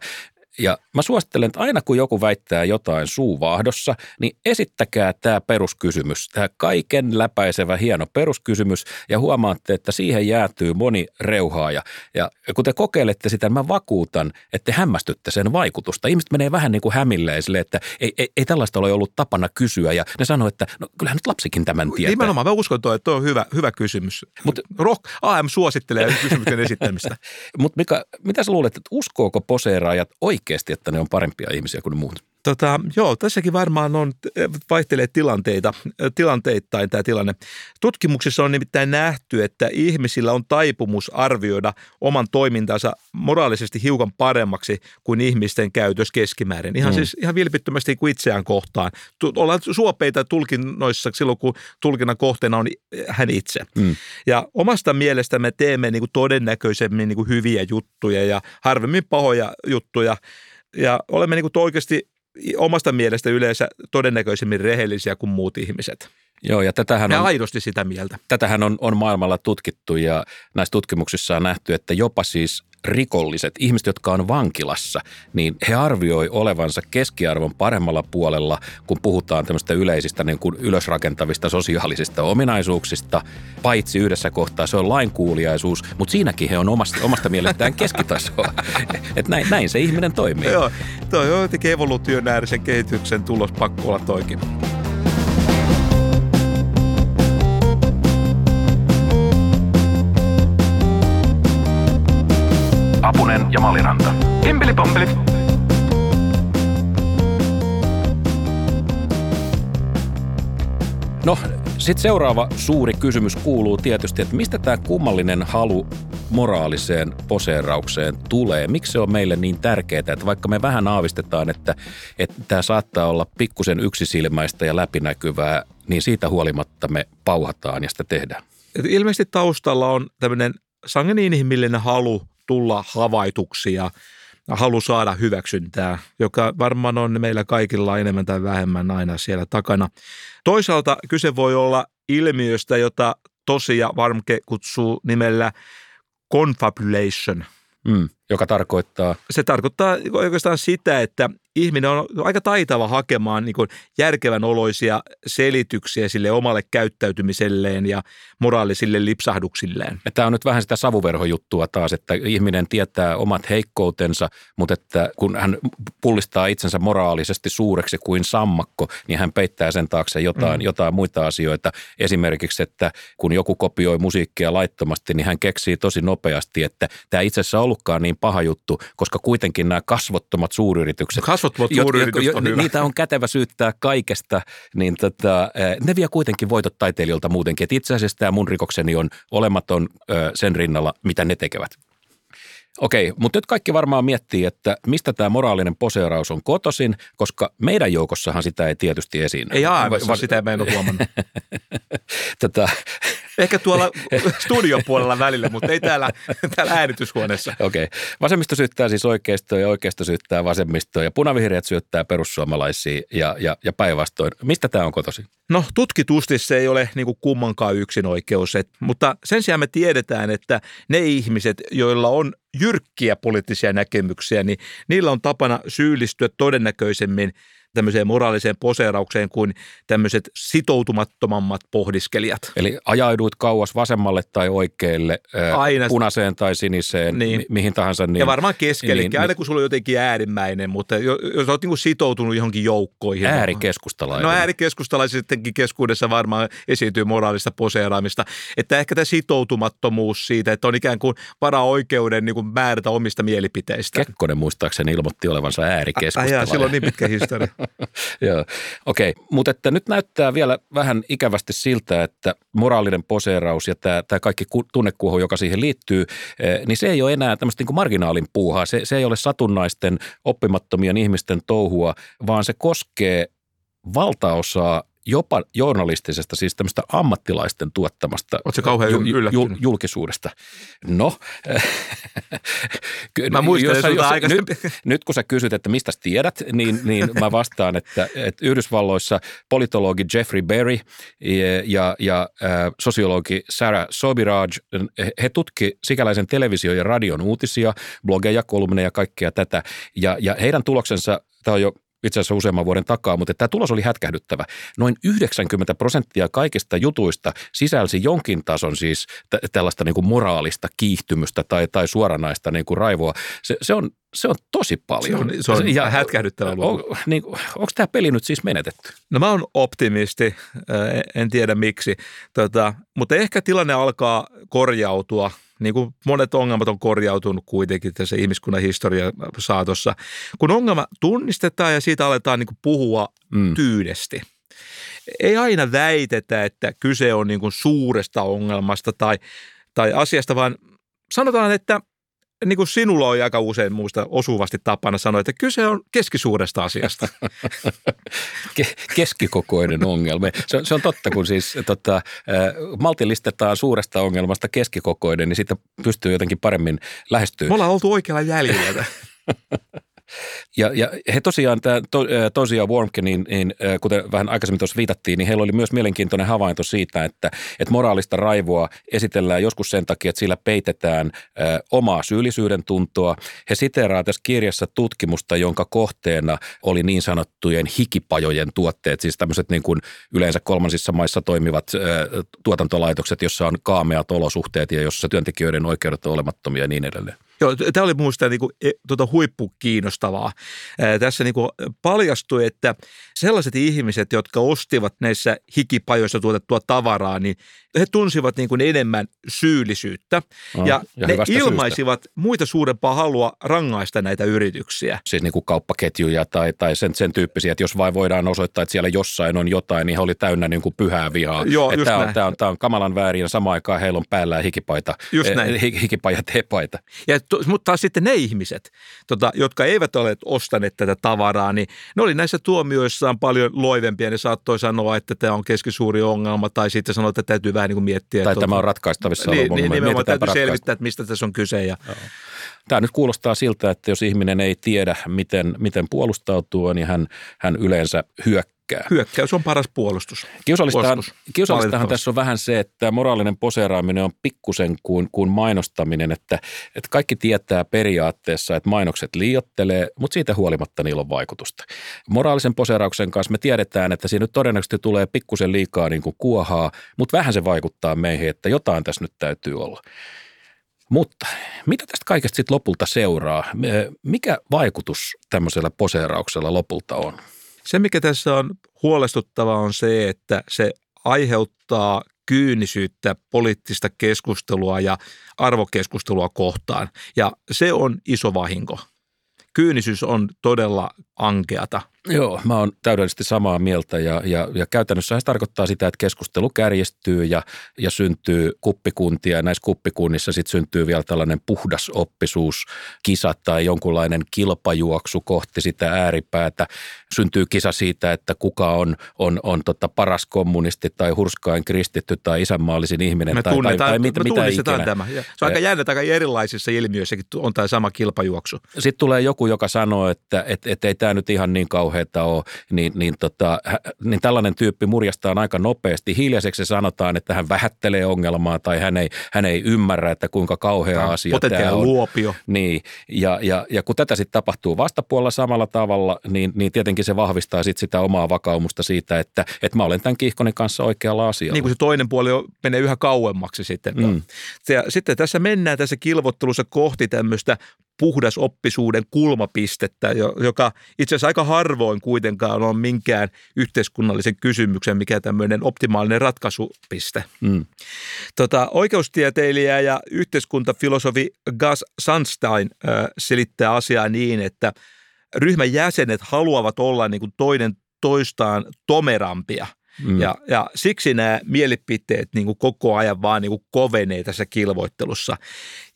Ja mä suosittelen, että aina kun joku väittää jotain suuvahdossa, niin esittäkää tämä peruskysymys, tämä kaiken läpäisevä hieno peruskysymys, ja huomaatte, että siihen jäätyy moni reuhaaja. Ja kun te kokeilette sitä, niin mä vakuutan, että te hämmästytte sen vaikutusta. Ihmiset menee vähän niin kuin hämilleen sille, että ei, ei, ei tällaista ole ollut tapana kysyä, ja ne sanoo, että no kyllähän nyt lapsikin tämän tietää. Nimenomaan, mä uskon, että toi on hyvä, hyvä kysymys. Mut- Rock, AM suosittelee kysymyksen esittämistä. Mutta mitä sä luulet, että uskooko poseeraajat oikeasti, että ne on parempia ihmisiä kuin ne muut? Tota, joo, tässäkin varmaan on, vaihtelee tilanteita, tilanteittain tämä tilanne. Tutkimuksissa on nimittäin nähty, että ihmisillä on taipumus arvioida oman toimintansa moraalisesti hiukan paremmaksi kuin ihmisten käytös keskimäärin. Ihan mm. siis ihan vilpittömästi kuin itseään kohtaan. Ollaan suopeita tulkinnoissa silloin, kun tulkinnan kohteena on hän itse. Mm. Ja omasta mielestä me teemme niin kuin todennäköisemmin niin kuin hyviä juttuja ja harvemmin pahoja juttuja. Ja olemme niin kuin oikeasti omasta mielestä yleensä todennäköisemmin rehellisiä kuin muut ihmiset. Joo, ja tätähän on, aidosti sitä mieltä. tätähän on, on maailmalla tutkittu ja näissä tutkimuksissa on nähty, että jopa siis rikolliset, ihmiset, jotka on vankilassa, niin he arvioi olevansa keskiarvon paremmalla puolella, kun puhutaan tämmöistä yleisistä niin kuin ylösrakentavista sosiaalisista ominaisuuksista. Paitsi yhdessä kohtaa se on lainkuuliaisuus, mutta siinäkin he on omasta, omasta mielestään keskitasoa. Et näin, näin se ihminen toimii. Joo, toi on jotenkin evolutionäärisen kehityksen tulos pakko olla toikin. Ja Maliranta. Himpeli pompeli. No, sitten seuraava suuri kysymys kuuluu tietysti, että mistä tämä kummallinen halu moraaliseen poseeraukseen tulee? Miksi se on meille niin tärkeää, että vaikka me vähän aavistetaan, että, että tämä saattaa olla pikkusen yksisilmäistä ja läpinäkyvää, niin siitä huolimatta me pauhataan ja sitä tehdään. Et ilmeisesti taustalla on tämmöinen sangen inhimillinen halu tulla havaituksi ja halu saada hyväksyntää, joka varmaan on meillä kaikilla enemmän tai vähemmän aina siellä takana. Toisaalta kyse voi olla ilmiöstä, jota tosia Varmke kutsuu nimellä confabulation. Mm, joka tarkoittaa, Se tarkoittaa oikeastaan sitä, että ihminen on aika taitava hakemaan niin kuin järkevän oloisia selityksiä sille omalle käyttäytymiselleen ja moraalisille lipsahduksilleen. Tämä on nyt vähän sitä savuverhojuttua taas, että ihminen tietää omat heikkoutensa, mutta että kun hän pullistaa itsensä moraalisesti suureksi kuin sammakko, niin hän peittää sen taakse jotain, mm. jotain muita asioita. Esimerkiksi, että kun joku kopioi musiikkia laittomasti, niin hän keksii tosi nopeasti, että tämä itse asiassa ollutkaan niin paha juttu, koska kuitenkin nämä kasvottomat suuryritykset, jot- suuryritykset jot- on hyvä. Niitä on kätevä syyttää kaikesta, niin tota, eh, ne vie kuitenkin voitot taiteilijoilta muutenkin. Et itse asiassa tämä mun rikokseni on olematon sen rinnalla, mitä ne tekevät. Okei, mutta nyt kaikki varmaan miettii, että mistä tämä moraalinen poseeraus on kotoisin, koska meidän joukossahan sitä ei tietysti esiin. Ei aivan, Va- sitä mä en ole huomannut. Tätä, Ehkä tuolla studiopuolella välillä, mutta ei täällä, täällä äänityshuoneessa. Okei. Okay. Vasemmisto syyttää siis oikeistoa ja oikeisto syyttää vasemmistoa ja punavihreät syyttää perussuomalaisia ja, ja, ja päinvastoin. Mistä tämä on kotosi? No tutkitusti se ei ole niin kuin kummankaan yksin oikeus, et, mutta sen sijaan me tiedetään, että ne ihmiset, joilla on jyrkkiä poliittisia näkemyksiä, niin niillä on tapana syyllistyä todennäköisemmin tämmöiseen moraaliseen poseeraukseen kuin tämmöiset sitoutumattomammat pohdiskelijat. Eli ajauduit kauas vasemmalle tai oikealle, Aina. punaiseen tai siniseen, niin. mi- mihin tahansa. Niin, ja varmaan keskellekin, niin, aina kun sulla on jotenkin äärimmäinen, mutta jos olet niin sitoutunut johonkin joukkoihin. Äärikeskustalainen. No äärikeskustalaisettenkin keskuudessa varmaan esiintyy moraalista poseeraamista. Että ehkä tämä sitoutumattomuus siitä, että on ikään kuin varaa oikeuden niin kuin määrätä omista mielipiteistä. Kekkonen muistaakseni ilmoitti olevansa äärikeskustalainen. Sillä on niin pitkä historia. Joo, okei. Okay. Mutta että nyt näyttää vielä vähän ikävästi siltä, että moraalinen poseeraus ja tämä, tämä kaikki tunnekuohu, joka siihen liittyy, eh, niin se ei ole enää tämmöistä niin marginaalin puuhaa. Se, se ei ole satunnaisten oppimattomien ihmisten touhua, vaan se koskee valtaosaa jopa journalistisesta, siis tämmöistä ammattilaisten tuottamasta Oletko kauhean ju, jul, julkisuudesta. No, mä muistan, jos, jos, nyt, nyt kun sä kysyt, että mistä tiedät, niin, niin mä vastaan, että, että Yhdysvalloissa politologi Jeffrey Berry ja, ja, äh, sosiologi Sarah Sobiraj, he tutki sikäläisen televisio- ja radion uutisia, blogeja, kolumneja ja kaikkea tätä. Ja, ja heidän tuloksensa, tämä on jo itse asiassa useamman vuoden takaa, mutta tämä tulos oli hätkähdyttävä. Noin 90 prosenttia kaikista jutuista sisälsi jonkin tason siis t- tällaista niin kuin moraalista kiihtymystä tai, tai suoranaista niin kuin raivoa. Se, se, on, se on tosi paljon. Se on, se on ja, hätkähdyttävä luku. On, niin, onko tämä peli nyt siis menetetty? No mä oon optimisti, en tiedä miksi, tota, mutta ehkä tilanne alkaa korjautua – niin kuin monet ongelmat on korjautunut kuitenkin tässä ihmiskunnan historian saatossa. Kun ongelma tunnistetaan ja siitä aletaan niin kuin puhua mm. tyydesti. Ei aina väitetä, että kyse on niin kuin suuresta ongelmasta tai, tai asiasta, vaan sanotaan, että niin kuin sinulla on aika usein muista osuvasti tapana sanoa, että kyse on keskisuuresta asiasta. Keskikokoinen ongelma. Se on, se on totta, kun siis tota, maltillistetaan suuresta ongelmasta keskikokoinen, niin siitä pystyy jotenkin paremmin lähestyä. Me ollaan oltu oikealla jäljellä. Ja, ja he tosiaan, tämä to, Tosia Wormke, niin, niin, kuten vähän aikaisemmin tuossa viitattiin, niin heillä oli myös mielenkiintoinen havainto siitä, että, että moraalista raivoa esitellään joskus sen takia, että sillä peitetään ö, omaa syyllisyyden tuntoa. He siteeraa tässä kirjassa tutkimusta, jonka kohteena oli niin sanottujen hikipajojen tuotteet, siis tämmöiset niin kuin yleensä kolmansissa maissa toimivat ö, tuotantolaitokset, jossa on kaameat olosuhteet ja jossa työntekijöiden oikeudet on olemattomia ja niin edelleen. Joo, tämä oli minusta niin kuin, e, tuota huippukiinnostavaa. Ää, tässä niin kuin paljastui, että sellaiset ihmiset, jotka ostivat näissä hikipajoissa tuotettua tavaraa, niin he tunsivat niin kuin enemmän syyllisyyttä ja, ja ne ilmaisivat syystä. muita suurempaa halua rangaista näitä yrityksiä. Siis niin kuin kauppaketjuja tai, tai sen, sen tyyppisiä, että jos vain voidaan osoittaa, että siellä jossain on jotain, niin he oli täynnä niin kuin pyhää vihaa. Joo, että tämä, on, tämä, on, tämä on kamalan väärin ja samaan aikaan heillä on päällä hikipaita, just näin. Eh, hikipaja teepaita. Ja mutta taas sitten ne ihmiset, tota, jotka eivät ole ostaneet tätä tavaraa, niin ne oli näissä tuomioissaan paljon loivempia. Ne saattoi sanoa, että tämä on keskisuuri ongelma tai sitten sanoa, että täytyy vähän niin kuin miettiä. Tai että tämä on ratkaistavissa niin, niin, nimenomaan täytyy selvittää, että mistä tässä on kyse. Ja... Tämä nyt kuulostaa siltä, että jos ihminen ei tiedä, miten, miten puolustautua, niin hän, hän yleensä hyökkää Hyökkäys on paras puolustus. Kiusallistahan, kiusallistahan tässä on vähän se, että moraalinen poseeraaminen on pikkusen kuin, kuin mainostaminen, että, että kaikki tietää periaatteessa, että mainokset liiottelee, mutta siitä huolimatta niillä on vaikutusta. Moraalisen poseerauksen kanssa me tiedetään, että siinä nyt todennäköisesti tulee pikkusen liikaa niin kuin kuohaa, mutta vähän se vaikuttaa meihin, että jotain tässä nyt täytyy olla. Mutta mitä tästä kaikesta sitten lopulta seuraa? Mikä vaikutus tämmöisellä poseerauksella lopulta on? Se, mikä tässä on huolestuttavaa, on se, että se aiheuttaa kyynisyyttä poliittista keskustelua ja arvokeskustelua kohtaan. Ja se on iso vahinko. Kyynisyys on todella ankeata. Joo, mä oon täydellisesti samaa mieltä ja, ja, ja käytännössä se tarkoittaa sitä, että keskustelu kärjestyy ja, ja syntyy kuppikuntia ja näissä kuppikunnissa sitten syntyy vielä tällainen puhdas oppisuus, kisa tai jonkunlainen kilpajuoksu kohti sitä ääripäätä. Syntyy kisa siitä, että kuka on, on, on tota paras kommunisti tai hurskain kristitty tai isänmaallisin ihminen Me tai, tai, tai mitä, me mitä ikinä. tämä. Se on aika jännä, aika erilaisissa ilmiöissäkin on tämä sama kilpajuoksu. Sitten tulee joku, joka sanoo, että et, et ei tämä nyt ihan niin kauheata ole, niin, niin, tota, niin tällainen tyyppi murjastaa aika nopeasti. Hiljaiseksi sanotaan, että hän vähättelee ongelmaa tai hän ei, hän ei ymmärrä, että kuinka kauhea Tämä on asia tämä on. luopio. Niin, ja, ja, ja kun tätä sitten tapahtuu vastapuolella samalla tavalla, niin, niin tietenkin se vahvistaa sit sitä omaa vakaumusta siitä, että, että mä olen tämän kiihkonen kanssa oikealla asialla. Niin kuin se toinen puoli on, menee yhä kauemmaksi sitten. Mm. Ja sitten tässä mennään tässä kilvottelussa kohti tämmöistä puhdasoppisuuden kulmapistettä, jo- joka itse asiassa aika harvoin kuitenkaan on minkään yhteiskunnallisen kysymyksen, mikä tämmöinen optimaalinen ratkaisupiste. Mm. Tota, oikeustieteilijä ja yhteiskuntafilosofi Gus Sunstein äh, selittää asiaa niin, että ryhmän jäsenet haluavat olla niin kuin toinen toistaan tomerampia. Mm. Ja, ja siksi nämä mielipiteet niin kuin koko ajan vaan niin kuin kovenee tässä kilvoittelussa.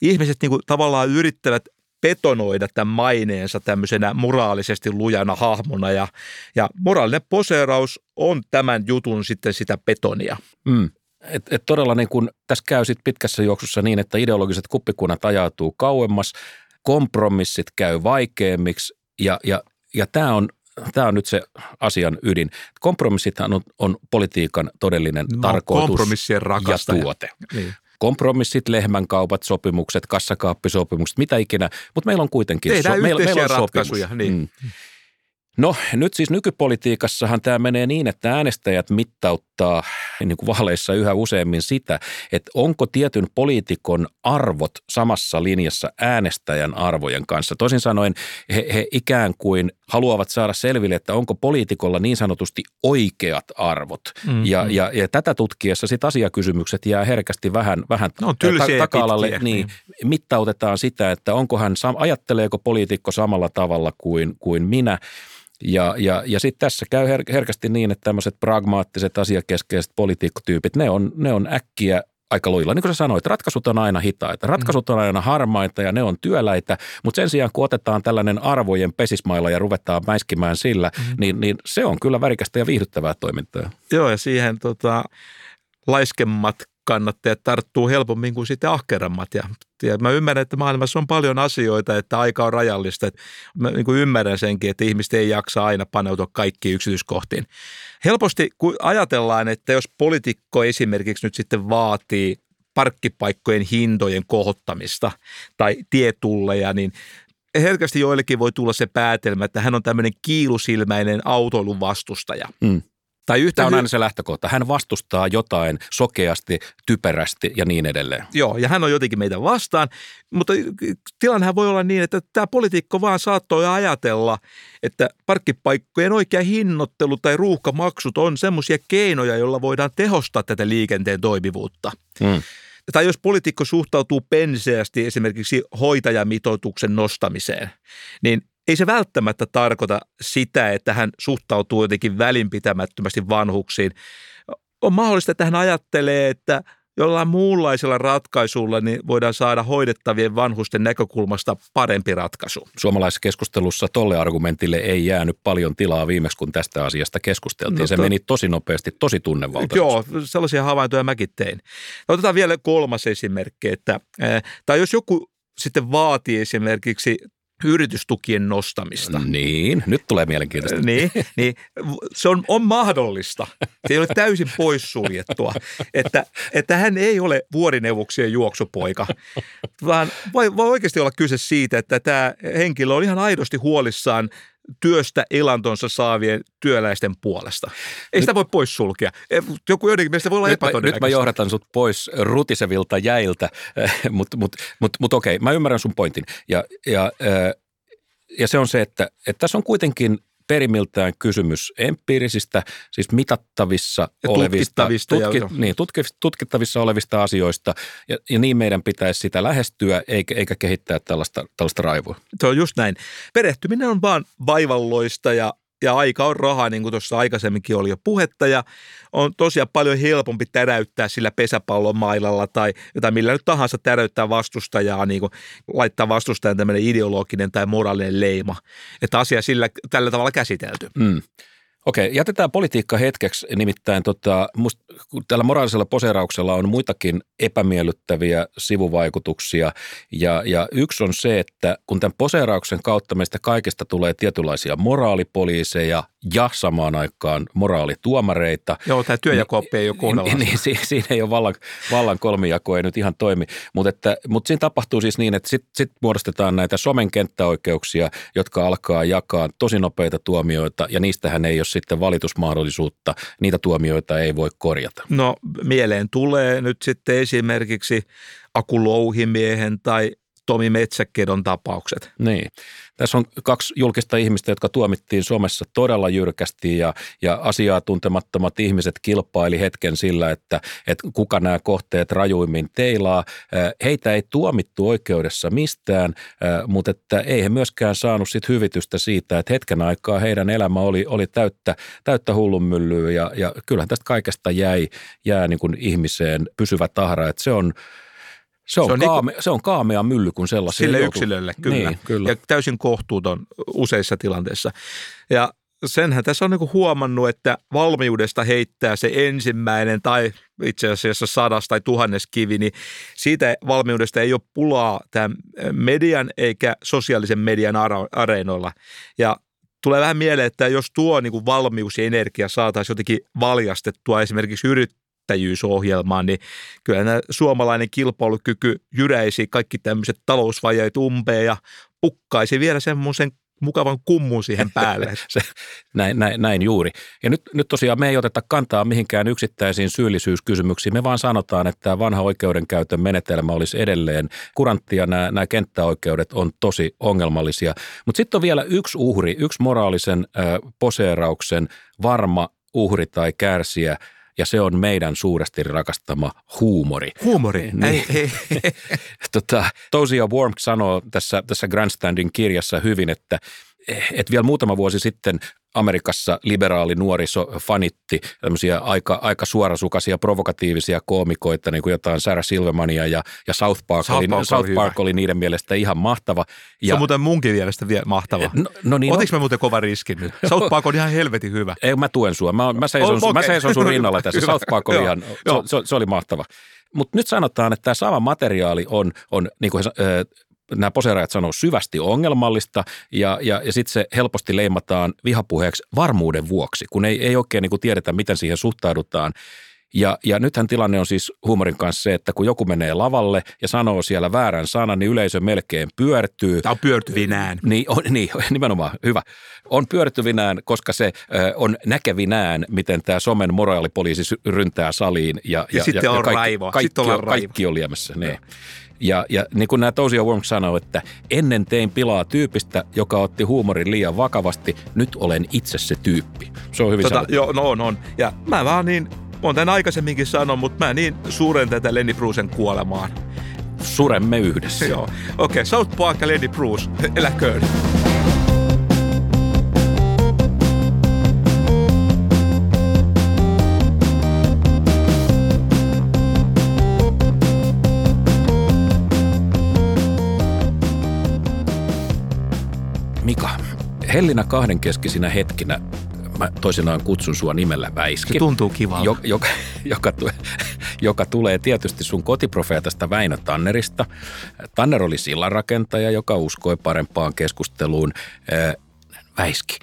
Ihmiset niin kuin tavallaan yrittävät betonoida tämän maineensa tämmöisenä moraalisesti lujana hahmona ja, ja moraalinen poseeraus on tämän jutun sitten sitä betonia. Mm. Et, et todella niin kun, tässä käy sit pitkässä juoksussa niin, että ideologiset kuppikunnat ajautuu kauemmas, kompromissit käy vaikeammiksi ja, ja, ja tämä on, tää on nyt se asian ydin. Kompromissithan on, on politiikan todellinen oon tarkoitus kompromissien ja tuote. Niin. Kompromissit, lehmänkaupat, sopimukset, kassakaappisopimukset, mitä ikinä, mutta meillä on kuitenkin... Tehdään meillä, meillä on ratkaisuja, sopimus. niin. Mm. No nyt siis nykypolitiikassahan tämä menee niin, että äänestäjät mittauttaa niin kuin vaaleissa yhä useammin sitä, että onko tietyn poliitikon arvot samassa linjassa äänestäjän arvojen kanssa. Toisin sanoen he, he ikään kuin haluavat saada selville, että onko poliitikolla niin sanotusti oikeat arvot. Mm, ja, mm. ja, ja tätä tutkiessa sitten asiakysymykset jää herkästi vähän, vähän tylsiä ja taka-alalle. pitkiä, Niin, mittautetaan sitä, että onko hän, ajatteleeko poliitikko samalla tavalla kuin, kuin minä. Ja, ja, ja sitten tässä käy her- herkästi niin, että tämmöiset pragmaattiset asiakeskeiset poliitikkotyypit, ne on, ne on äkkiä aika lujilla. Niin kuin sä sanoit, ratkaisut on aina hitaita, ratkaisut on aina harmaita ja ne on työläitä, mutta sen sijaan kun otetaan tällainen arvojen pesismailla ja ruvetaan mäiskimään sillä, mm-hmm. niin, niin se on kyllä värikästä ja viihdyttävää toimintaa. Joo, ja siihen tota, laiskemmat kannattajat tarttuu helpommin kuin sitten ahkerammat. Ja, ja mä ymmärrän, että maailmassa on paljon asioita, että aika on rajallista. Mä niin kuin ymmärrän senkin, että ihmiset ei jaksa aina paneutua kaikkiin yksityiskohtiin. Helposti kun ajatellaan, että jos poliitikko esimerkiksi nyt sitten vaatii parkkipaikkojen hintojen kohottamista tai tietulleja, niin herkästi joillekin voi tulla se päätelmä, että hän on tämmöinen kiilusilmäinen autoilun vastustaja. Mm. Tai yhtä on aina se lähtökohta. Hän vastustaa jotain sokeasti, typerästi ja niin edelleen. Joo, ja hän on jotenkin meitä vastaan, mutta tilannehan voi olla niin, että tämä poliitikko vaan saattoi ajatella, että parkkipaikkojen oikea hinnoittelu tai ruuhkamaksut on semmoisia keinoja, joilla voidaan tehostaa tätä liikenteen toimivuutta. Mm. Tai jos poliitikko suhtautuu penseästi esimerkiksi hoitajamitoituksen nostamiseen, niin ei se välttämättä tarkoita sitä, että hän suhtautuu jotenkin välinpitämättömästi vanhuksiin. On mahdollista, että hän ajattelee, että jollain muunlaisella ratkaisulla niin voidaan saada hoidettavien vanhusten näkökulmasta parempi ratkaisu. Suomalaisessa keskustelussa tolle argumentille ei jäänyt paljon tilaa viimeksi, kun tästä asiasta keskusteltiin. No No, se to- meni tosi nopeasti, tosi tunnevaltaisesti. Joo, sellaisia havaintoja mäkin tein. No, otetaan vielä kolmas esimerkki, että, ää, tai jos joku sitten vaatii esimerkiksi yritystukien nostamista. Niin, nyt tulee mielenkiintoista. Niin, niin se on, on mahdollista. Se ei ole täysin poissuljettua, että, että hän ei ole vuorineuvoksien juoksupoika, vaan voi, voi oikeasti olla kyse siitä, että tämä henkilö on ihan aidosti huolissaan työstä elantonsa saavien työläisten puolesta. Ei sitä voi poissulkea. Joku joidenkin mielestä voi olla Nyt mä, nyt epätodennäköistä. mä johdatan sut pois rutisevilta jäiltä, mutta mut, mut, mut okei, mä ymmärrän sun pointin. Ja, ja, äh, ja se on se, että, että tässä on kuitenkin perimiltään kysymys empiirisistä, siis mitattavissa Ja olevista, tutkittavista ja- niin, tutki- tutkittavissa olevista asioista, ja, ja niin meidän pitäisi sitä lähestyä, eikä, eikä kehittää tällaista, tällaista raivoa. Se on just näin. Perehtyminen on vaan vaivalloista ja, ja aika on rahaa, niin kuin tuossa aikaisemminkin oli jo puhetta, ja on tosiaan paljon helpompi täräyttää sillä pesäpallon mailalla tai jotain millä nyt tahansa täräyttää vastustajaa, niin kuin laittaa vastustajan tämmöinen ideologinen tai moraalinen leima. Että asia sillä tällä tavalla käsitelty. Mm. Okei, jätetään politiikka hetkeksi, nimittäin tota, must, tällä moraalisella poseerauksella on muitakin epämiellyttäviä sivuvaikutuksia. Ja, ja yksi on se, että kun tämän poseerauksen kautta meistä kaikista tulee tietynlaisia moraalipoliiseja ja samaan aikaan moraalituomareita. Joo, tämä työjako niin, ei ole kuunnella. Niin, niin, siinä, ei ole vallan, vallan kolmijako, ei nyt ihan toimi, mutta, että, mutta siinä tapahtuu siis niin, että sitten sit muodostetaan näitä somen kenttäoikeuksia, jotka alkaa jakaa tosi nopeita tuomioita ja niistähän ei ole sitten valitusmahdollisuutta, niitä tuomioita ei voi korjata. No mieleen tulee nyt sitten esimerkiksi Aku Louhimiehen tai Tomi Metsäkedon tapaukset. Niin. Tässä on kaksi julkista ihmistä, jotka tuomittiin Suomessa todella jyrkästi ja, ja asiaa tuntemattomat ihmiset kilpaili hetken sillä, että, että kuka nämä kohteet rajuimmin teilaa. Heitä ei tuomittu oikeudessa mistään, mutta että ei he myöskään saanut sit hyvitystä siitä, että hetken aikaa heidän elämä oli, oli täyttä, täyttä hullunmyllyä ja, ja kyllähän tästä kaikesta jäi, jää niin kuin ihmiseen pysyvä tahra, että se on – se on, se on, kaame, niinku, se on kaamea mylly kuin sellaisia. Sille joutu. yksilölle, kyllä. Niin, kyllä. Ja täysin kohtuuton useissa tilanteissa. Ja senhän tässä on niin huomannut, että valmiudesta heittää se ensimmäinen tai itse asiassa sadas tai tuhannes kivi, niin siitä valmiudesta ei ole pulaa tämän median eikä sosiaalisen median areenoilla. Ja tulee vähän mieleen, että jos tuo niin kuin valmius ja energia saataisiin jotenkin valjastettua esimerkiksi yrittäjyysohjelmaan, niin kyllä nämä suomalainen kilpailukyky jyräisi kaikki tämmöiset talousvajeet umpeen ja pukkaisi vielä semmoisen mukavan kummun siihen päälle. Se, näin, näin, näin juuri. Ja nyt, nyt tosiaan me ei oteta kantaa mihinkään yksittäisiin syyllisyyskysymyksiin. Me vaan sanotaan, että tämä vanha oikeudenkäytön menetelmä olisi edelleen kurantti ja nämä, nämä kenttäoikeudet on tosi ongelmallisia. Mutta sitten on vielä yksi uhri, yksi moraalisen äh, poseerauksen varma uhri tai kärsiä – ja se on meidän suuresti rakastama huumori. Huumori? Niin. Ei, ei. tota, Tosia Worm sanoo tässä, tässä Grandstandin kirjassa hyvin, että et vielä muutama vuosi sitten Amerikassa liberaali nuoriso fanitti tämmöisiä aika, aika suorasukaisia, provokatiivisia koomikoita, niin kuin jotain Sarah Silvermania ja, ja South Park, South oli, Park, South Park oli niiden mielestä ihan mahtava. Ja, se on muuten munkin mielestä vielä mahtava. No, no niin, Otiks no, me muuten kova riskin nyt? South Park on ihan helvetin hyvä. Ei, mä tuen sua. Mä, mä, seison, oh, okay. mä seison sun rinnalla tässä. South Park oli ihan, se, se, se oli mahtava. Mutta nyt sanotaan, että tämä sama materiaali on, on niin kuin nämä poseeraajat sanoo syvästi ongelmallista ja, ja, ja sitten se helposti leimataan vihapuheeksi varmuuden vuoksi, kun ei, ei oikein niin kuin tiedetä, miten siihen suhtaudutaan. Ja, ja nythän tilanne on siis huumorin kanssa se, että kun joku menee lavalle ja sanoo siellä väärän sanan, niin yleisö melkein pyörtyy. Tämä on pyörtyvinään. Niin, on, niin, nimenomaan, hyvä. On pyörtyvinään, koska se ö, on näkevinään, miten tämä somen moraalipoliisi ryntää saliin. Ja, ja, ja sitten ja, on ja kaikki, raivo. Kaikki, sitten on, kaikki on liemässä. Niin. Ja, ja niin kuin nämä Tosia Worms sanoo, että ennen tein pilaa tyypistä, joka otti huumorin liian vakavasti, nyt olen itse se tyyppi. Se on hyvin tota, Joo, no on, on. Ja mä vaan niin, olen tämän aikaisemminkin sanonut, mutta mä niin suuren tätä Lenny Brucen kuolemaan. Suremme yhdessä. Joo. Okei, okay, South Park ja Lenny Bruce, eläköön. Hellinä kahdenkeskisinä hetkinä mä toisinaan kutsun sua nimellä Väiski. Se tuntuu kivalta. Joka, joka, joka, joka tulee tietysti sun kotiprofeetasta Väinö Tannerista. Tanner oli sillanrakentaja, joka uskoi parempaan keskusteluun. Väiski,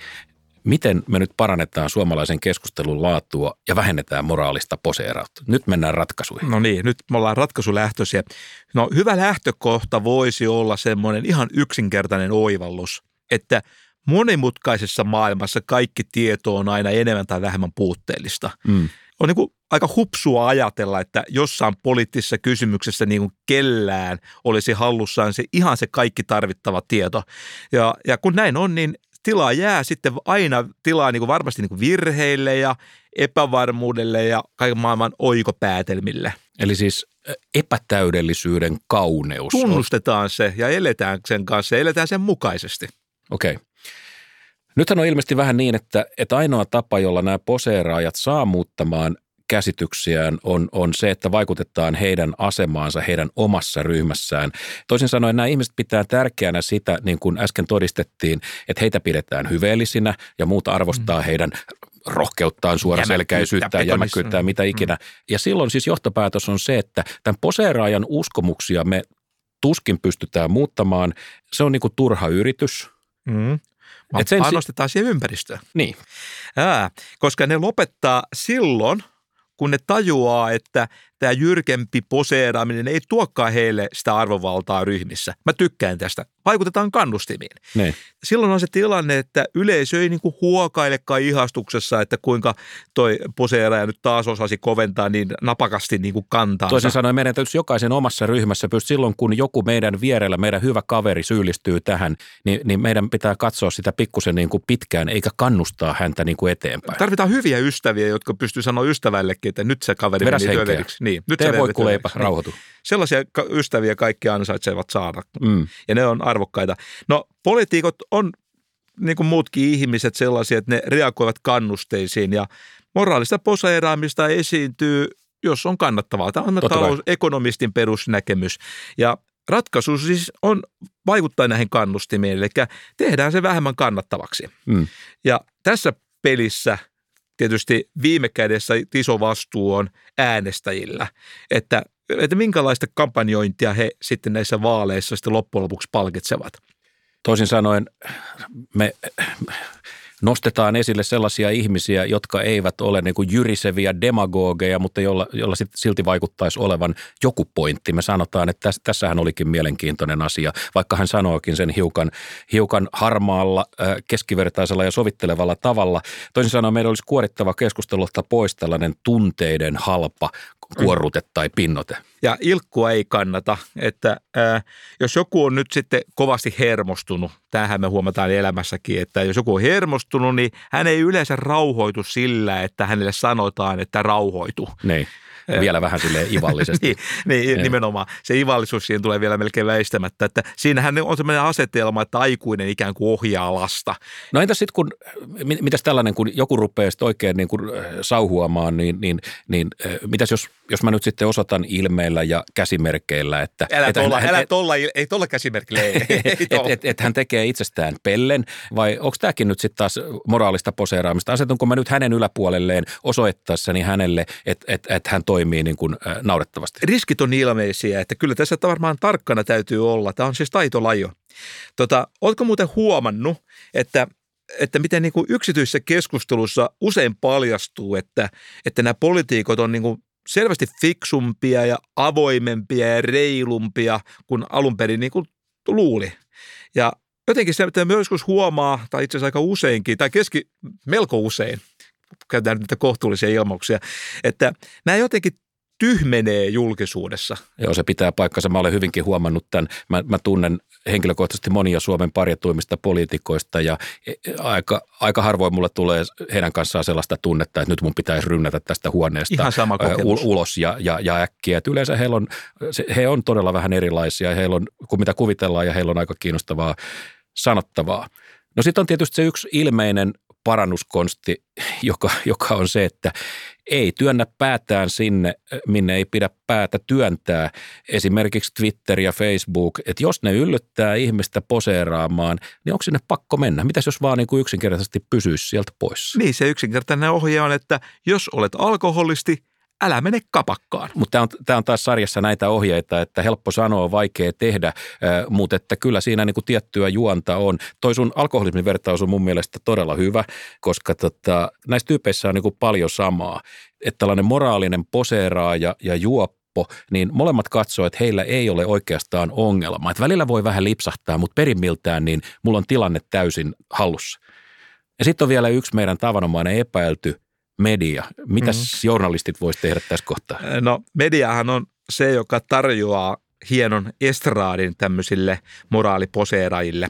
miten me nyt parannetaan suomalaisen keskustelun laatua ja vähennetään moraalista poseerautta? Nyt mennään ratkaisuihin. No niin, nyt me ollaan ratkaisulähtöisiä. No hyvä lähtökohta voisi olla semmoinen ihan yksinkertainen oivallus, että – monimutkaisessa maailmassa kaikki tieto on aina enemmän tai vähemmän puutteellista. Mm. On niin kuin aika hupsua ajatella, että jossain poliittisessa kysymyksessä niin kuin kellään olisi hallussaan se ihan se kaikki tarvittava tieto. Ja, ja kun näin on, niin tilaa jää sitten aina tilaa niin kuin varmasti niin kuin virheille ja epävarmuudelle ja kaiken maailman oikopäätelmille. Eli siis epätäydellisyyden kauneus. Tunnustetaan on. se ja eletään sen kanssa ja eletään sen mukaisesti. Okei. Okay. Nythän on ilmeisesti vähän niin, että, että ainoa tapa, jolla nämä poseeraajat saa muuttamaan käsityksiään on, on se, että vaikutetaan heidän asemaansa heidän omassa ryhmässään. Toisin sanoen nämä ihmiset pitää tärkeänä sitä, niin kuin äsken todistettiin, että heitä pidetään hyveellisinä ja muuta arvostaa mm. heidän rohkeuttaan, suoraselkäisyyttä, jämäkkyyttä mitä ikinä. Mm. Ja silloin siis johtopäätös on se, että tämän poseeraajan uskomuksia me tuskin pystytään muuttamaan. Se on niin kuin turha yritys. Mm. Et sen panostetaan si- siihen ympäristöön. Niin. Ää, koska ne lopettaa silloin, kun ne tajuaa, että tämä jyrkempi poseeraaminen ei tuokaan heille sitä arvovaltaa ryhmissä. Mä tykkään tästä. Vaikutetaan kannustimiin. Ne. Silloin on se tilanne, että yleisö ei niinku huokailekaan ihastuksessa, että kuinka toi poseeraaja nyt taas osasi koventaa niin napakasti niinku kantaa. Toisin sanoen meidän täytyisi jokaisen omassa ryhmässä pystyä silloin, kun joku meidän vierellä, meidän hyvä kaveri syyllistyy tähän, niin, niin meidän pitää katsoa sitä pikkusen niin kuin pitkään, eikä kannustaa häntä niin kuin eteenpäin. Tarvitaan hyviä ystäviä, jotka pystyy sanoa ystävällekin, että nyt se kaveri Vedäs meni niin, nyt Tee voi leipä, niin. rauhoitu. Sellaisia ystäviä kaikki ansaitsevat saada mm. ja ne on arvokkaita. No poliitikot on niin kuin muutkin ihmiset sellaisia, että ne reagoivat kannusteisiin ja moraalista poseeraamista esiintyy, jos on kannattavaa. Tämä on talousekonomistin perusnäkemys. Ja ratkaisu siis on vaikuttaa näihin kannustimiin, eli tehdään se vähemmän kannattavaksi. Mm. Ja tässä pelissä – tietysti viime kädessä iso vastuu on äänestäjillä, että, että minkälaista kampanjointia he sitten näissä vaaleissa sitten loppujen lopuksi palkitsevat. Toisin sanoen me nostetaan esille sellaisia ihmisiä, jotka eivät ole niin kuin jyriseviä demagogeja, mutta jolla, jolla silti vaikuttaisi olevan joku pointti. Me sanotaan, että täs, tässähän olikin mielenkiintoinen asia, vaikka hän sanookin sen hiukan, hiukan harmaalla, keskivertaisella ja sovittelevalla tavalla. Toisin sanoen meidän olisi kuorittava keskustelulta pois tällainen tunteiden halpa kuorrute tai pinnote. Ja ilkkua ei kannata, että ää, jos joku on nyt sitten kovasti hermostunut, tämähän me huomataan elämässäkin, että jos joku on hermostunut, niin hän ei yleensä rauhoitu sillä, että hänelle sanotaan, että rauhoitu. Niin. Vielä vähän sille ivallisesti. niin, niin nimenomaan. Se ivallisuus siihen tulee vielä melkein väistämättä. Että siinähän on sellainen asetelma, että aikuinen ikään kuin ohjaa lasta. No entäs sitten, kun, mitäs tällainen, kun joku rupeaa oikein niin kuin äh, sauhuamaan, niin, niin, niin äh, mitäs jos, jos mä nyt sitten osoitan ilmeillä ja käsimerkeillä, että... Älä että tolla, hän, älä tolla, ei tolla käsimerkillä, ei. että et, et hän tekee itsestään pellen, vai onko tämäkin nyt sitten taas moraalista poseeraamista? Asetunko mä nyt hänen yläpuolelleen osoittaessani hänelle, että et, et hän toimii niin kuin naurettavasti. Riskit on ilmeisiä, että kyllä tässä varmaan tarkkana täytyy olla. Tämä on siis taitolajo. Tota, oletko muuten huomannut, että että miten niin kuin yksityisessä keskustelussa usein paljastuu, että, että nämä poliitikot on niin kuin selvästi fiksumpia ja avoimempia ja reilumpia kuin alun perin niin kuin luuli. Ja jotenkin se, että joskus huomaa, tai itse asiassa aika useinkin, tai keski, melko usein, käytetään niitä kohtuullisia ilmauksia, että nämä jotenkin tyhmenee julkisuudessa. Joo, se pitää paikkansa. Mä olen hyvinkin huomannut tämän. Mä, mä tunnen henkilökohtaisesti monia Suomen parjatuimmista poliitikoista ja e, aika, aika harvoin mulle tulee heidän kanssaan sellaista tunnetta, että nyt mun pitäisi rynnätä tästä huoneesta Ihan sama ulos ja, ja, ja äkkiä. Et yleensä heillä on, he on todella vähän erilaisia, heillä on, kuin mitä kuvitellaan ja heillä on aika kiinnostavaa sanottavaa. No sitten on tietysti se yksi ilmeinen parannuskonsti, joka, joka on se, että ei työnnä päätään sinne, minne ei pidä päätä työntää. Esimerkiksi Twitter ja Facebook, että jos ne yllyttää ihmistä poseeraamaan, niin onko sinne pakko mennä? Mitäs jos vaan niin kuin yksinkertaisesti pysyisi sieltä pois? Niin, se yksinkertainen ohje on, että jos olet alkoholisti, älä mene kapakkaan. Mutta tämä on, on taas sarjassa näitä ohjeita, että helppo sanoa, vaikea tehdä, mutta että kyllä siinä niin kuin tiettyä juonta on. Toi sun alkoholismin vertaus on mun mielestä todella hyvä, koska tota, näissä tyypeissä on niin kuin paljon samaa. Että tällainen moraalinen poseeraaja ja juoppo, niin molemmat katsoo, että heillä ei ole oikeastaan ongelma. Että välillä voi vähän lipsahtaa, mutta perimmiltään niin mulla on tilanne täysin hallussa. Ja sitten on vielä yksi meidän tavanomainen epäilty media. Mitäs mm-hmm. journalistit voisi tehdä tässä kohtaa? No mediahan on se, joka tarjoaa hienon estraadin tämmöisille moraaliposeerajille.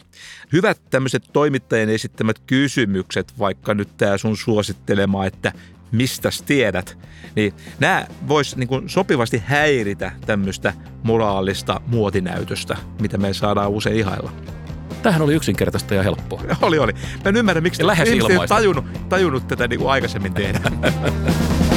Hyvät tämmöiset toimittajien esittämät kysymykset, vaikka nyt tämä sun suosittelema, että mistä tiedät, niin nämä vois niin kuin sopivasti häiritä tämmöistä moraalista muotinäytöstä, mitä me saadaan usein ihailla. Tämähän oli yksinkertaista ja helppoa. Oli, oli. Mä en ymmärrä, miksi Ja lähes ei tajunnut, tajunnut tätä niin kuin aikaisemmin tehdä.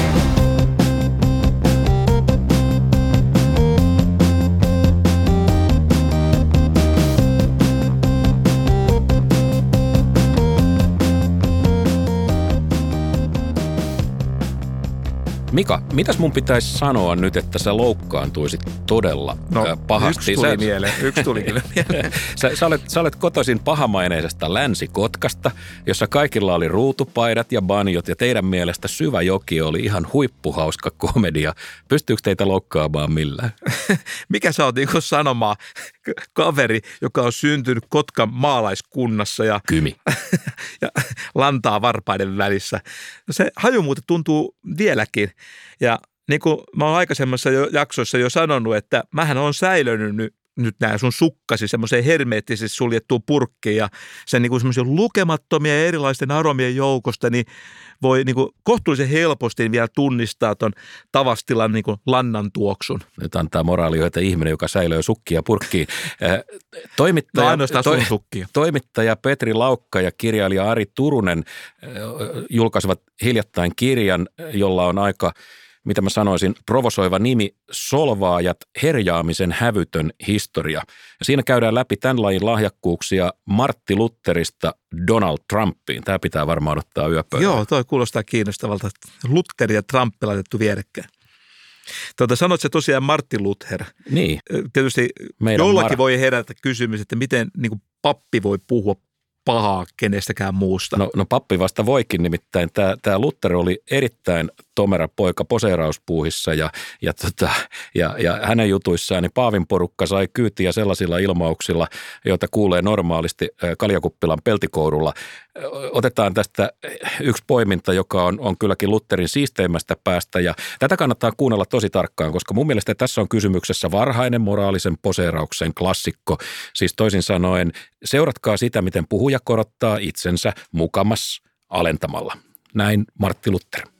Mika, mitäs mun pitäisi sanoa nyt, että sä loukkaantuisit todella No, ö, pahasti? yksi tuli sä, mieleen. Yksi tuli kyllä mieleen. sä, sä, olet, sä olet kotoisin pahamaineisesta Länsi-Kotkasta, jossa kaikilla oli ruutupaidat ja banjot ja teidän mielestä Syvä joki oli ihan huippuhauska komedia. Pystyykö teitä loukkaamaan millään? Mikä sä oot niin sanomaan kaveri, joka on syntynyt Kotkan maalaiskunnassa ja, Kymi. ja lantaa varpaiden välissä. No se haju muuten tuntuu vieläkin. Ja niin kuin mä oon aikaisemmassa jo, jaksoissa jo sanonut, että mähän on säilönyt nyt nämä sun sukkasi semmoiseen hermeettisesti suljettuun purkkiin ja sen niin semmoisen lukemattomia erilaisten aromien joukosta, niin voi niin kuin kohtuullisen helposti vielä tunnistaa ton tavastilan niin kuin lannan tuoksun. Nyt antaa moraalioita ihminen, joka säilöö sukkia purkkiin. Toimittaja, No sun sukkia. Toimittaja Petri Laukka ja kirjailija Ari Turunen julkaisivat hiljattain kirjan, jolla on aika, mitä mä sanoisin, provosoiva nimi Solvaajat, herjaamisen hävytön historia. Ja siinä käydään läpi tämän lajin lahjakkuuksia Martti Lutterista Donald Trumpiin. Tämä pitää varmaan ottaa yöpöydälle. Joo, toi kuulostaa kiinnostavalta. Luther ja Trump laitettu vierekkäin. Tuota, sanoit se tosiaan Martti Luther. Niin, Tietysti Meidän jollakin Mar- voi herätä kysymys, että miten niin kuin pappi voi puhua pahaa kenestäkään muusta. No, no pappi vasta voikin, nimittäin tämä, tämä Luther oli erittäin tomera poika poseerauspuuhissa ja, ja, tota, ja, ja hänen jutuissaan niin Paavin porukka sai kyytiä sellaisilla ilmauksilla, joita kuulee normaalisti Kaljakuppilan peltikourulla. Ö, Otetaan tästä yksi poiminta, joka on, on kylläkin Lutherin siisteimmästä päästä ja tätä kannattaa kuunnella tosi tarkkaan, koska mun mielestä tässä on kysymyksessä varhainen moraalisen poseerauksen klassikko. Siis toisin sanoen, seuratkaa sitä, miten puhuja korottaa itsensä mukamas alentamalla. Näin Martti Luther.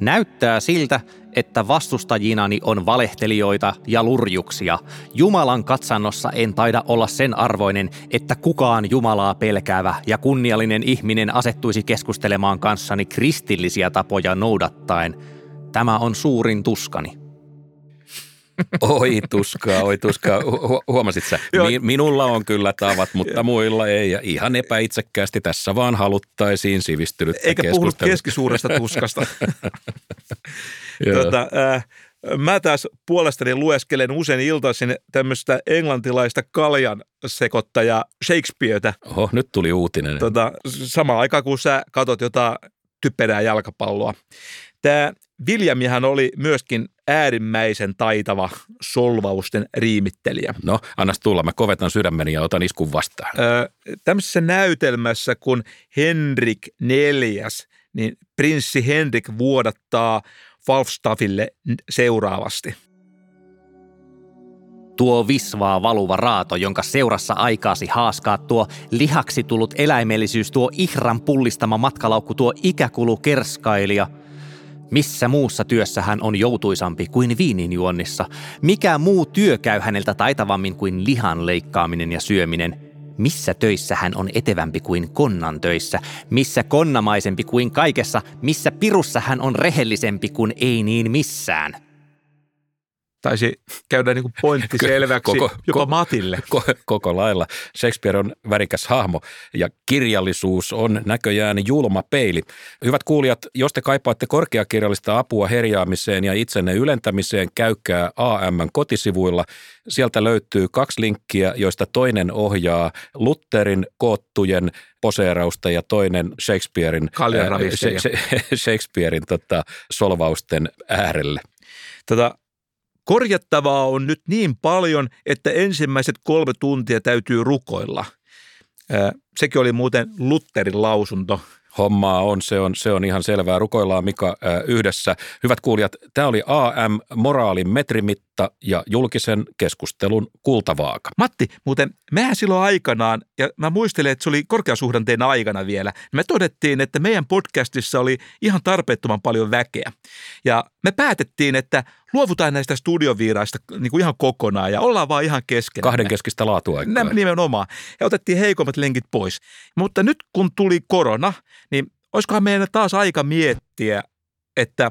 Näyttää siltä, että vastustajinani on valehtelijoita ja lurjuksia. Jumalan katsannossa en taida olla sen arvoinen, että kukaan Jumalaa pelkäävä ja kunniallinen ihminen asettuisi keskustelemaan kanssani kristillisiä tapoja noudattaen. Tämä on suurin tuskani. Oi tuskaa, oi tuskaa. Hu- hu- huomasit sä? Mi- minulla on kyllä tavat, mutta muilla ei. Ja ihan epäitsekkäästi tässä vaan haluttaisiin sivistynyttä Eikä puhunut keskisuuresta tuskasta. Tota, äh, mä taas puolestani lueskelen usein iltaisin tämmöistä englantilaista kaljan sekoittaja Shakespearetä. Oho, nyt tuli uutinen. Tota, samaan aikaan, kun sä katot jotain typerää jalkapalloa. Tämä Williamihan oli myöskin äärimmäisen taitava solvausten riimittelijä. No, annas tulla. Mä kovetan sydämeni ja otan iskun vastaan. Ö, tämmöisessä näytelmässä, kun Henrik neljäs, niin prinssi Henrik vuodattaa Falstaffille seuraavasti. Tuo visvaa valuva raato, jonka seurassa aikaasi haaskaa tuo lihaksi tullut eläimellisyys, tuo ihran pullistama matkalaukku, tuo ikäkulu kerskailija. Missä muussa työssä hän on joutuisampi kuin viininjuonnissa? Mikä muu työ käy häneltä taitavammin kuin lihan leikkaaminen ja syöminen? Missä töissä hän on etevämpi kuin konnan töissä? Missä konnamaisempi kuin kaikessa? Missä pirussa hän on rehellisempi kuin ei niin missään? Taisi käydä niin kuin pointti selväksi Koko- koko, jopa ko- Matille. Ko- koko lailla. Shakespeare on värikäs hahmo ja kirjallisuus on näköjään julma peili. Hyvät kuulijat, jos te kaipaatte korkeakirjallista apua herjaamiseen ja itsenne ylentämiseen, käykää AMn kotisivuilla. Sieltä löytyy kaksi linkkiä, joista toinen ohjaa Lutherin koottujen poseerausta ja toinen Shakespearein, ää, Shakespearein tota, solvausten äärelle. Tota, korjattavaa on nyt niin paljon, että ensimmäiset kolme tuntia täytyy rukoilla. Sekin oli muuten Lutherin lausunto. Hommaa on, se on, se on ihan selvää. Rukoillaan Mika yhdessä. Hyvät kuulijat, tämä oli AM Moraalin metrimitta. Fakta ja julkisen keskustelun kultavaaka. Matti, muuten mehän silloin aikanaan, ja mä muistelen, että se oli korkeasuhdanteen aikana vielä, me todettiin, että meidän podcastissa oli ihan tarpeettoman paljon väkeä. Ja me päätettiin, että luovutaan näistä studioviiraista niin kuin ihan kokonaan ja ollaan vaan ihan kesken. Kahden keskistä laatuaikaa. Nimenomaan. Ja otettiin heikommat lenkit pois. Mutta nyt kun tuli korona, niin olisikohan meidän taas aika miettiä, että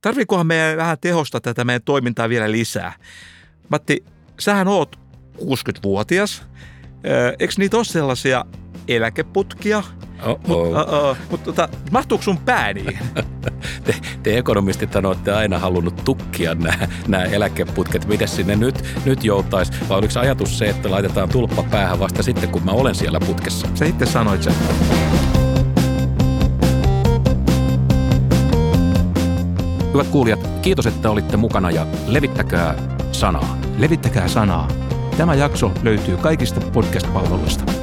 tarviikohan meidän vähän tehosta tätä meidän toimintaa vielä lisää. Matti, sähän oot 60-vuotias. Eikö niitä ole sellaisia eläkeputkia? Mutta mut, tota, mahtuuko sun pää niin? te, te ekonomistit olette aina halunnut tukkia nämä eläkeputket. Miten sinne nyt, nyt joutaisi? Vai oliko ajatus se, että laitetaan tulppa päähän vasta sitten, kun mä olen siellä putkessa? Sä itse sanoit sen. Hyvät kuulijat, kiitos, että olitte mukana ja levittäkää sanaa. Levittäkää sanaa. Tämä jakso löytyy kaikista podcast-palveluista.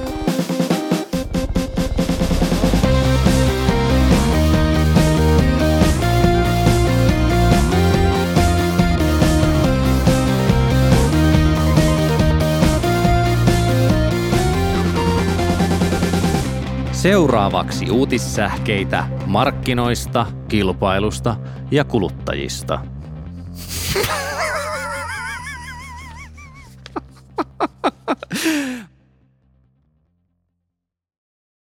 Seuraavaksi uutissähkeitä markkinoista, kilpailusta ja kuluttajista.